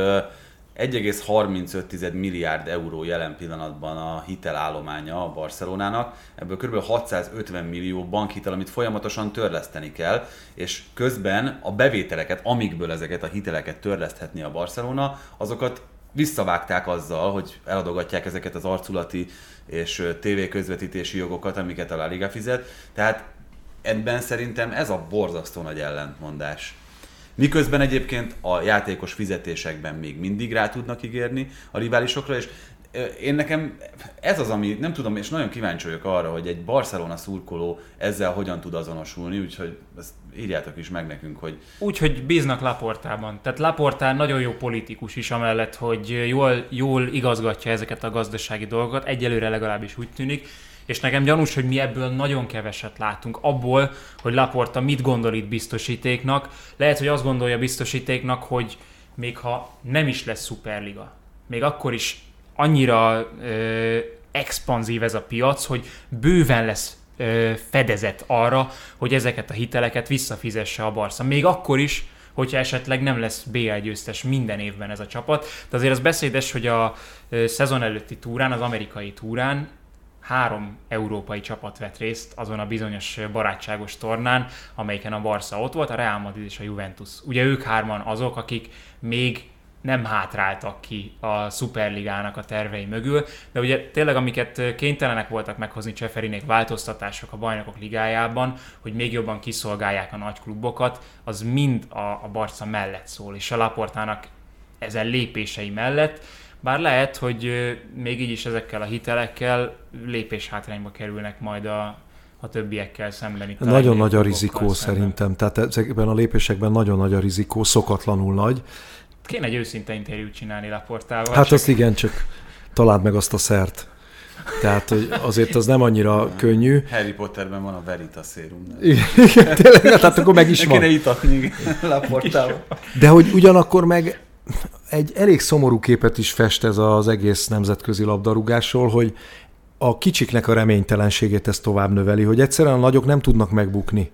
[SPEAKER 2] 1,35 milliárd euró jelen pillanatban a hitelállománya a Barcelonának, ebből kb. 650 millió bankhitel, amit folyamatosan törleszteni kell, és közben a bevételeket, amikből ezeket a hiteleket törleszthetni a Barcelona, azokat visszavágták azzal, hogy eladogatják ezeket az arculati és TV közvetítési jogokat, amiket a La Liga fizet. Tehát ebben szerintem ez a borzasztó nagy ellentmondás. Miközben egyébként a játékos fizetésekben még mindig rá tudnak ígérni a riválisokra, és én nekem ez az, ami nem tudom, és nagyon kíváncsi vagyok arra, hogy egy Barcelona szurkoló ezzel hogyan tud azonosulni, úgyhogy ezt írjátok is meg nekünk, hogy...
[SPEAKER 3] Úgy, hogy bíznak Laportában. Tehát Laportán nagyon jó politikus is, amellett, hogy jól, jól igazgatja ezeket a gazdasági dolgokat, egyelőre legalábbis úgy tűnik, és nekem gyanús, hogy mi ebből nagyon keveset látunk. Abból, hogy Laporta mit gondol itt biztosítéknak, lehet, hogy azt gondolja biztosítéknak, hogy még ha nem is lesz szuperliga, még akkor is annyira ö, expanzív ez a piac, hogy bőven lesz ö, fedezet arra, hogy ezeket a hiteleket visszafizesse a Barca. Még akkor is, hogyha esetleg nem lesz BL győztes minden évben ez a csapat. De azért az beszédes, hogy a szezon előtti túrán, az amerikai túrán három európai csapat vett részt azon a bizonyos barátságos tornán, amelyiken a Barca ott volt, a Real Madrid és a Juventus. Ugye ők hárman azok, akik még nem hátráltak ki a Superligának a tervei mögül, de ugye tényleg amiket kénytelenek voltak meghozni Cseferinék változtatások a bajnokok ligájában, hogy még jobban kiszolgálják a nagy klubokat, az mind a, a Barca mellett szól, és a Laportának ezen lépései mellett, bár lehet, hogy még így is ezekkel a hitelekkel lépés hátrányba kerülnek majd a, a többiekkel szemben. Itt
[SPEAKER 1] nagyon nagy a rizikó szemben. szerintem, tehát ezekben a lépésekben nagyon nagy a rizikó, szokatlanul nagy.
[SPEAKER 3] Kéne egy őszinte interjút csinálni Laportával.
[SPEAKER 1] Hát csak... azt igen, csak találd meg azt a szert. Tehát, hogy azért az nem annyira könnyű.
[SPEAKER 2] Harry Potterben van a Veritas szérum.
[SPEAKER 1] Igen, tényleg, tehát akkor meg is van.
[SPEAKER 2] Kéne itatni Laportával.
[SPEAKER 1] De hogy ugyanakkor meg egy elég szomorú képet is fest ez az egész nemzetközi labdarúgásról, hogy a kicsiknek a reménytelenségét ez tovább növeli, hogy egyszerűen a nagyok nem tudnak megbukni.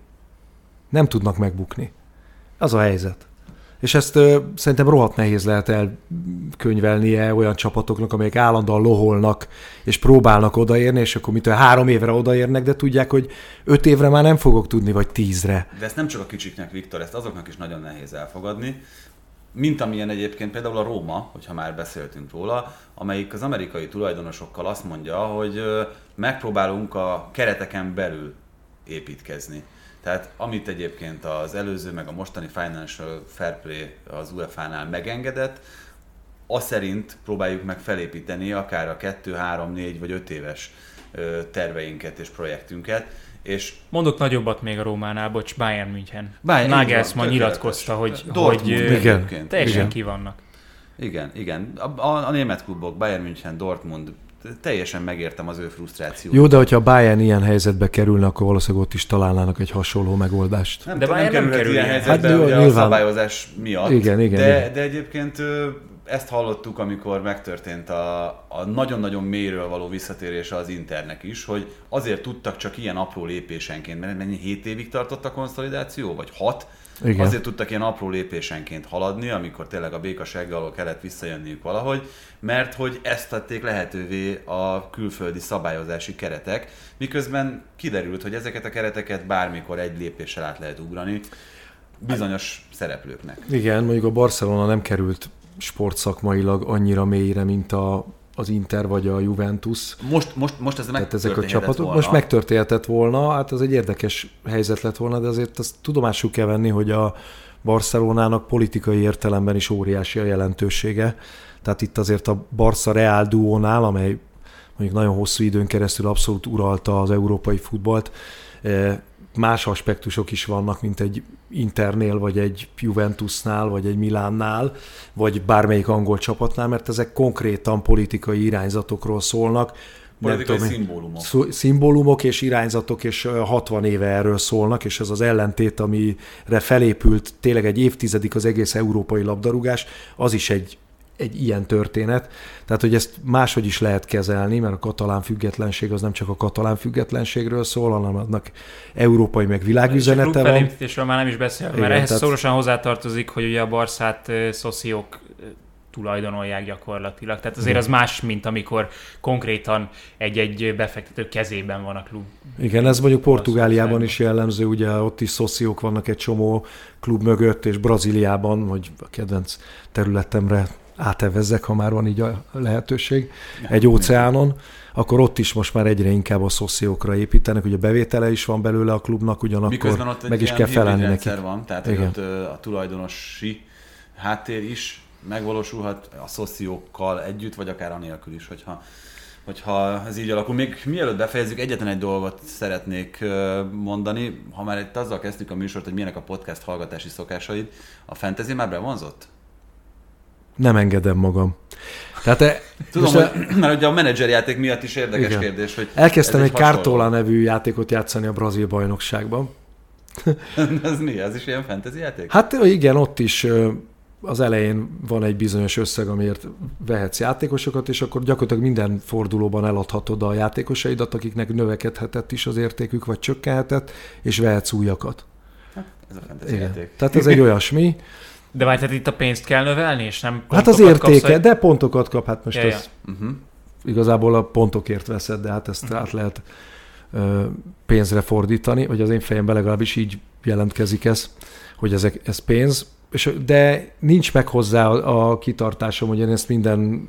[SPEAKER 1] Nem tudnak megbukni. Az a helyzet. És ezt ö, szerintem rohadt nehéz lehet elkönyvelnie olyan csapatoknak, amelyek állandóan loholnak, és próbálnak odaérni, és akkor mitől három évre odaérnek, de tudják, hogy öt évre már nem fogok tudni, vagy tízre.
[SPEAKER 2] De ezt nem csak a kicsiknek, Viktor, ezt azoknak is nagyon nehéz elfogadni, mint amilyen egyébként például a Róma, hogyha már beszéltünk róla, amelyik az amerikai tulajdonosokkal azt mondja, hogy megpróbálunk a kereteken belül építkezni. Tehát amit egyébként az előző, meg a mostani Financial Fair Play az UEFA-nál megengedett, azt szerint próbáljuk meg felépíteni akár a 2, 3, 4 vagy 5 éves terveinket és projektünket, és
[SPEAKER 3] Mondok nagyobbat még a Rómánál, bocs, Bayern München. Bayern, Nagelsmann nyilatkozta, hogy, Dortmund, hogy igen, teljesen igen. ki vannak.
[SPEAKER 2] Igen, igen. A, a, a német klubok, Bayern München, Dortmund, teljesen megértem az ő frusztrációt.
[SPEAKER 1] Jó, de hogyha a Bayern ilyen helyzetbe kerülne, akkor valószínűleg ott is találnának egy hasonló megoldást.
[SPEAKER 2] Nem, de Bayern nem, nem kerül ilyen helyzetbe, hát, ugye nyilván. a szabályozás miatt.
[SPEAKER 1] Igen, igen,
[SPEAKER 2] de,
[SPEAKER 1] igen.
[SPEAKER 2] de egyébként ezt hallottuk, amikor megtörtént a, a nagyon-nagyon mélyről való visszatérése az Internek is, hogy azért tudtak csak ilyen apró lépésenként, mert mennyi 7 évig tartott a konszolidáció, vagy 6, igen. Azért tudtak ilyen apró lépésenként haladni, amikor tényleg a békasság alól kellett visszajönniük valahogy, mert hogy ezt tették lehetővé a külföldi szabályozási keretek, miközben kiderült, hogy ezeket a kereteket bármikor egy lépéssel át lehet ugrani bizonyos szereplőknek.
[SPEAKER 1] Igen, mondjuk a Barcelona nem került sportszakmailag annyira mélyre, mint a, az Inter vagy a Juventus.
[SPEAKER 2] Most, most, most ez
[SPEAKER 1] Tehát ezek a csapatok volna. most megtörténhetett volna, hát az egy érdekes helyzet lett volna, de azért azt tudomásul kell venni, hogy a Barcelonának politikai értelemben is óriási a jelentősége. Tehát itt azért a Barca Real duónál, amely mondjuk nagyon hosszú időn keresztül abszolút uralta az európai futballt, eh, más aspektusok is vannak, mint egy Internél, vagy egy Juventusnál, vagy egy Milánnál, vagy bármelyik angol csapatnál, mert ezek konkrétan politikai irányzatokról szólnak,
[SPEAKER 2] Politikai
[SPEAKER 1] tudom
[SPEAKER 2] szimbólumok.
[SPEAKER 1] szimbólumok és irányzatok, és ö, 60 éve erről szólnak, és ez az ellentét, amire felépült tényleg egy évtizedik az egész európai labdarúgás, az is egy, egy ilyen történet. Tehát, hogy ezt máshogy is lehet kezelni, mert a katalán függetlenség az nem csak a katalán függetlenségről szól, hanem annak európai meg világüzenete van.
[SPEAKER 3] klubfelépítésről már nem is beszélve, mert
[SPEAKER 1] Igen,
[SPEAKER 3] ehhez
[SPEAKER 1] tehát-
[SPEAKER 3] szorosan hozzátartozik, hogy ugye a Barszát szociók tulajdonolják gyakorlatilag. Tehát azért az más, mint amikor konkrétan egy-egy befektető kezében van a klub.
[SPEAKER 1] Igen, ez mondjuk Portugáliában is jellemző, ugye ott is szociók vannak egy csomó klub mögött, és Brazíliában, hogy a kedvenc területemre átevezzek, ha már van így a lehetőség, egy óceánon, akkor ott is most már egyre inkább a szociókra építenek, ugye bevétele is van belőle a klubnak, ugyanakkor
[SPEAKER 2] ott
[SPEAKER 1] meg is kell felelni
[SPEAKER 2] rendszer van, tehát
[SPEAKER 1] Igen.
[SPEAKER 2] ott a tulajdonosi háttér is megvalósulhat a szociókkal együtt, vagy akár anélkül is, hogyha, hogyha ez így alakul. Még mielőtt befejezzük, egyetlen egy dolgot szeretnék mondani. Ha már itt azzal kezdtük a műsort, hogy milyenek a podcast hallgatási szokásaid, a fantasy már bevonzott?
[SPEAKER 1] Nem engedem magam. Tehát e,
[SPEAKER 2] Tudom,
[SPEAKER 1] most
[SPEAKER 2] hogy, mert ugye a menedzserjáték miatt is érdekes
[SPEAKER 1] Igen.
[SPEAKER 2] kérdés, hogy
[SPEAKER 1] elkezdtem
[SPEAKER 2] ez
[SPEAKER 1] egy. Cartola nevű játékot játszani a brazil bajnokságban.
[SPEAKER 2] ez mi? Ez is ilyen fantasy játék?
[SPEAKER 1] Hát igen, ott is az elején van egy bizonyos összeg, amiért vehetsz játékosokat, és akkor gyakorlatilag minden fordulóban eladhatod a játékosaidat, akiknek növekedhetett is az értékük, vagy csökkenhetett, és vehetsz újakat.
[SPEAKER 2] Ez a fantasy
[SPEAKER 1] Igen.
[SPEAKER 2] játék.
[SPEAKER 1] Tehát ez egy olyasmi.
[SPEAKER 3] De várj, tehát itt a pénzt kell növelni, és nem
[SPEAKER 1] Hát az
[SPEAKER 3] kapsz,
[SPEAKER 1] értéke,
[SPEAKER 3] hogy-
[SPEAKER 1] de pontokat kap, hát most
[SPEAKER 3] Ja, ja.
[SPEAKER 1] ez
[SPEAKER 2] Uh-huh.
[SPEAKER 1] igazából a pontokért veszed, de hát ezt át lehet ö, pénzre fordítani, vagy az én fejemben legalábbis így jelentkezik ez, hogy ezek, ez pénz, és, de nincs meg hozzá a, a kitartásom, hogy én ezt minden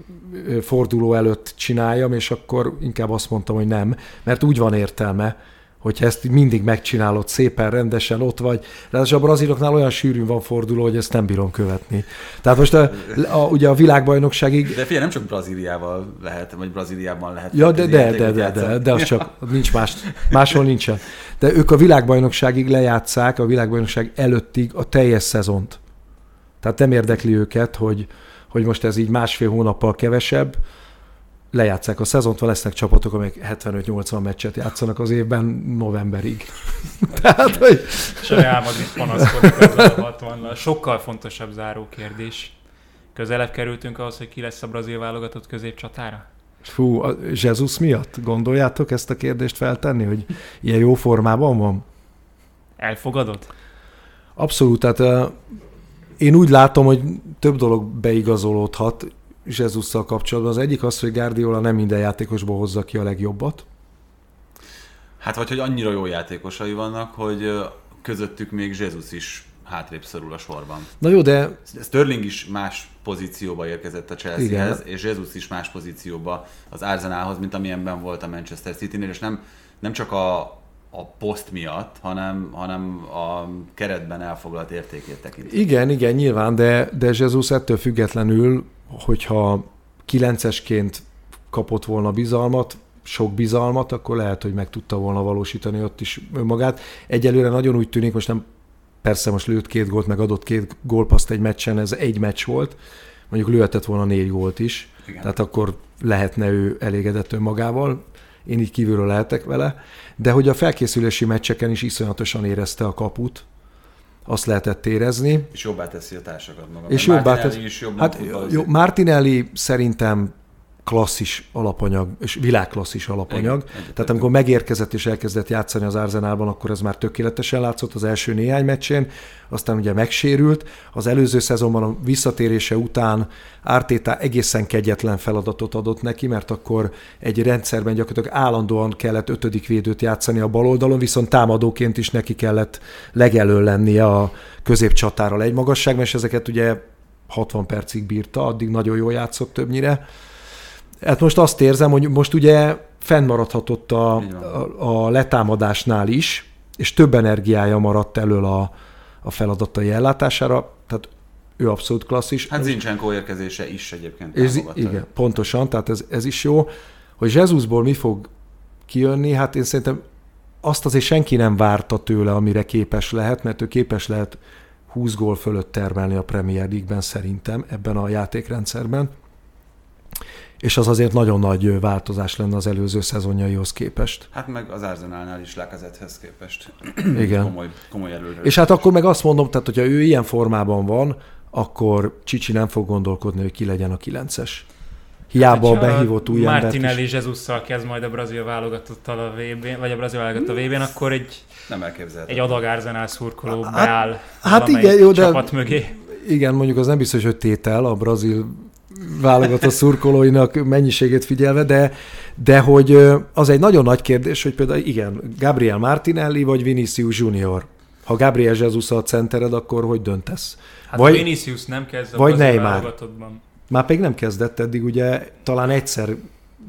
[SPEAKER 1] forduló előtt csináljam, és akkor inkább azt mondtam, hogy nem, mert úgy van értelme, hogyha ezt mindig megcsinálod szépen, rendesen, ott vagy. Ráadásul a braziloknál olyan sűrűn van forduló, hogy ezt nem bírom követni. Tehát most a, a, ugye a világbajnokságig
[SPEAKER 2] De figyelj, nem csak Brazíliával lehet, vagy Brazíliában lehet.
[SPEAKER 1] Ja, de, de, de, de, de, de az csak nincs más, máshol nincsen. De ők a világbajnokságig lejátszák, a világbajnokság előttig a teljes szezont. Tehát nem érdekli őket, hogy, hogy most ez így másfél hónappal kevesebb, lejátszák a szezont, van lesznek csapatok, amelyek 75-80 meccset játszanak az évben novemberig. Tehát, hogy
[SPEAKER 3] Madrid panaszkodik ezzel a 60 Sokkal fontosabb záró kérdés. Közelebb kerültünk ahhoz, hogy ki lesz a brazil válogatott középcsatára?
[SPEAKER 1] fú, a Jesus miatt gondoljátok ezt a kérdést feltenni, hogy ilyen jó formában van?
[SPEAKER 3] Elfogadod?
[SPEAKER 1] Abszolút, tehát én úgy látom, hogy több dolog beigazolódhat Jezusszal kapcsolatban. Az egyik az, hogy Guardiola nem minden játékosból hozza ki a legjobbat.
[SPEAKER 2] Hát vagy hogy annyira jó játékosai vannak, hogy közöttük még Jesus is hátrébb szorul a sorban.
[SPEAKER 1] Na jó, de
[SPEAKER 2] Sterling is más pozícióba érkezett a Chelseahez, és Jesus is más pozícióba az Arsenalhoz, mint amilyenben volt a Manchester City-nél, és nem, nem csak a, a poszt miatt, hanem, hanem a keretben elfoglalt értékét tekintve.
[SPEAKER 1] igen, igen, nyilván, de, de Jesus ettől függetlenül, hogyha kilencesként kapott volna bizalmat, sok bizalmat, akkor lehet, hogy meg tudta volna valósítani ott is önmagát. Egyelőre nagyon úgy tűnik, most nem persze most lőtt két gólt, meg adott két gólpaszt egy meccsen, ez egy meccs volt, mondjuk lőhetett volna négy gólt is,
[SPEAKER 2] Igen.
[SPEAKER 1] tehát akkor lehetne ő elégedett önmagával, én így kívülről lehetek vele, de hogy a felkészülési meccseken is iszonyatosan érezte a kaput, azt lehetett érezni.
[SPEAKER 2] És jobbá teszi a társakat maga.
[SPEAKER 1] És jobbá
[SPEAKER 2] Martinelli
[SPEAKER 1] tesz-
[SPEAKER 2] is jobban
[SPEAKER 1] Hát jó, Martinelli szerintem klasszis alapanyag, és világklasszis alapanyag.
[SPEAKER 2] Igen.
[SPEAKER 1] Tehát amikor megérkezett és elkezdett játszani az Arzenálban, akkor ez már tökéletesen látszott az első néhány meccsén, aztán ugye megsérült. Az előző szezonban a visszatérése után Ártéta egészen kegyetlen feladatot adott neki, mert akkor egy rendszerben gyakorlatilag állandóan kellett ötödik védőt játszani a bal oldalon, viszont támadóként is neki kellett legelől lennie a középcsatárral egy magasságban, és ezeket ugye 60 percig bírta, addig nagyon jól játszott többnyire. Hát most azt érzem, hogy most ugye fennmaradhatott a, a, a letámadásnál is, és több energiája maradt elől a, a feladatai ellátására, tehát ő abszolút klasszis.
[SPEAKER 2] Hát Zincsenko érkezése is egyébként támogatta.
[SPEAKER 1] igen, pontosan, tehát ez, ez is jó. Hogy Jesusból mi fog kijönni, hát én szerintem azt azért senki nem várta tőle, amire képes lehet, mert ő képes lehet 20 gól fölött termelni a Premier League-ben szerintem, ebben a játékrendszerben. És az azért nagyon nagy változás lenne az előző szezonjaihoz képest.
[SPEAKER 2] Hát meg az Arsenalnál is Lacazettehez képest.
[SPEAKER 1] Igen.
[SPEAKER 2] komoly, komoly előre.
[SPEAKER 1] És hát akkor meg azt mondom, tehát hogyha ő ilyen formában van, akkor Csicsi nem fog gondolkodni, hogy ki legyen a kilences. Hiába a behívott új embert
[SPEAKER 3] Martinelli
[SPEAKER 1] is.
[SPEAKER 3] Jesusszal kezd majd a brazil válogatottal a VB-n, vagy a brazil válogatott a VB-n, akkor egy,
[SPEAKER 2] nem elképzelhető.
[SPEAKER 3] egy adag Arsenal szurkoló beáll
[SPEAKER 1] hát igen, jó, de-
[SPEAKER 3] csapat mögé.
[SPEAKER 1] Igen, mondjuk az nem biztos, hogy tétel a brazil válogatott szurkolóinak mennyiségét figyelve, de, de hogy az egy nagyon nagy kérdés, hogy például igen, Gabriel Martinelli vagy Vinicius Junior. Ha Gabriel Jesus a centered, akkor hogy döntesz?
[SPEAKER 3] Hát
[SPEAKER 1] Vagy-
[SPEAKER 3] Vinicius nem kezd a
[SPEAKER 1] vagy Neymar. Már pedig nem kezdett eddig, ugye talán egyszer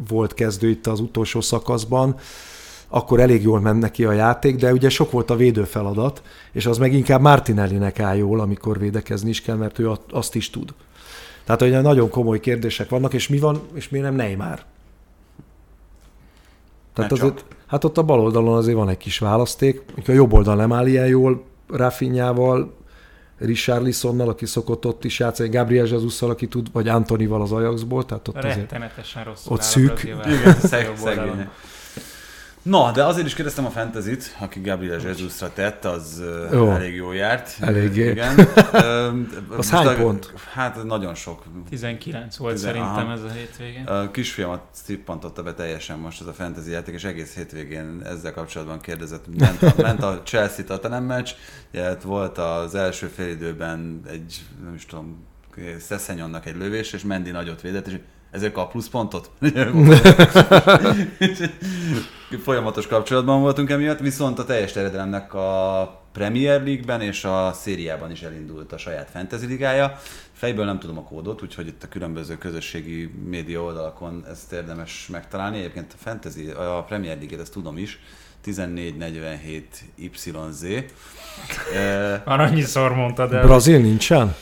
[SPEAKER 1] volt kezdő itt az utolsó szakaszban, akkor elég jól ment neki a játék, de ugye sok volt a védő feladat, és az meg inkább Martinellinek áll jól, amikor védekezni is kell, mert ő azt is tud. Tehát ugye nagyon komoly kérdések vannak, és mi van, és miért nem Neymar? Tehát
[SPEAKER 2] Ne
[SPEAKER 1] azért, hát ott a bal oldalon azért van egy kis választék, a jobb oldal nem áll ilyen jól, Rafinhával, Richarlisonnal, aki szokott ott is játszani, Gabriel Jesus-szal, aki tud, vagy Antonival az Ajaxból, tehát ott azért...
[SPEAKER 3] Rettenetesen rosszul
[SPEAKER 1] ott szűk.
[SPEAKER 2] Igen, szeg. Na, de azért is kérdeztem a fantasy aki Gabriel Jesusra tett, az
[SPEAKER 1] Jó.
[SPEAKER 2] elég jó járt.
[SPEAKER 1] Eléggé.
[SPEAKER 2] Igen.
[SPEAKER 1] Az hány
[SPEAKER 2] a-
[SPEAKER 1] pont?
[SPEAKER 2] Hát nagyon sok.
[SPEAKER 3] 19 volt
[SPEAKER 2] Tizen-
[SPEAKER 3] szerintem
[SPEAKER 2] aha.
[SPEAKER 3] ez a hétvégén.
[SPEAKER 2] A kisfiamat tippantotta be teljesen most ez a fantasy játék, és egész hétvégén ezzel kapcsolatban kérdezett. Ment a, ment a Chelsea Tottenham meccs, hát volt az első félidőben egy, nem is tudom, Szeszenyonnak egy lövés, és Mendi nagyot védett, és ezért kap plusz pontot. Folyamatos kapcsolatban voltunk emiatt, viszont a teljes terjedelemnek a Premier League-ben és a szériában is elindult a saját fantasy ligája. Fejből nem tudom a kódot, úgyhogy itt a különböző közösségi média oldalakon ezt érdemes megtalálni. Egyébként a fantasy, a Premier League-et ezt tudom is, 1447 YZ.
[SPEAKER 3] Már annyiszor mondtad el.
[SPEAKER 1] Brazil nincsen?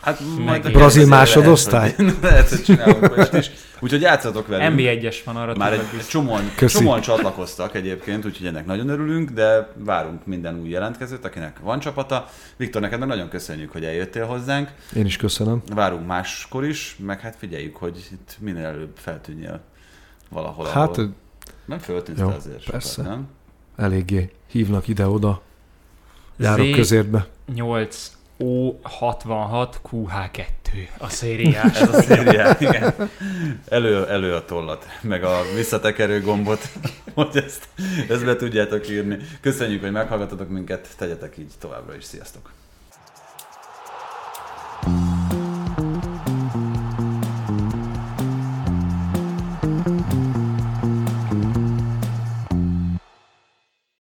[SPEAKER 2] Hát majd a
[SPEAKER 1] Brazil másodosztály?
[SPEAKER 2] Lehet, hogy, lehet, hogy csinálunk olyat is. Úgyhogy játszatok velünk.
[SPEAKER 3] NB1-es van arra
[SPEAKER 2] Már egy, csomóan, csomóan csatlakoztak egyébként, úgyhogy ennek nagyon örülünk, de várunk minden új jelentkezőt, akinek van csapata. Viktor, neked meg nagyon köszönjük, hogy eljöttél hozzánk.
[SPEAKER 1] Én is köszönöm.
[SPEAKER 2] Várunk máskor is, meg hát figyeljük, hogy itt minél előbb feltűnjél valahol.
[SPEAKER 1] Hát
[SPEAKER 2] ahol. Nem te azért sokat,
[SPEAKER 1] persze.
[SPEAKER 2] nem?
[SPEAKER 1] eléggé hívnak ide-oda. Járok
[SPEAKER 3] Z-
[SPEAKER 1] közértbe.
[SPEAKER 3] 8 O66 QH2 a szériás.
[SPEAKER 2] Ez a szériá, igen. Elő, elő a tollat, meg a visszatekerő gombot, hogy ezt, ezt be tudjátok írni. Köszönjük, hogy meghallgatotok minket, tegyetek így továbbra is. Sziasztok!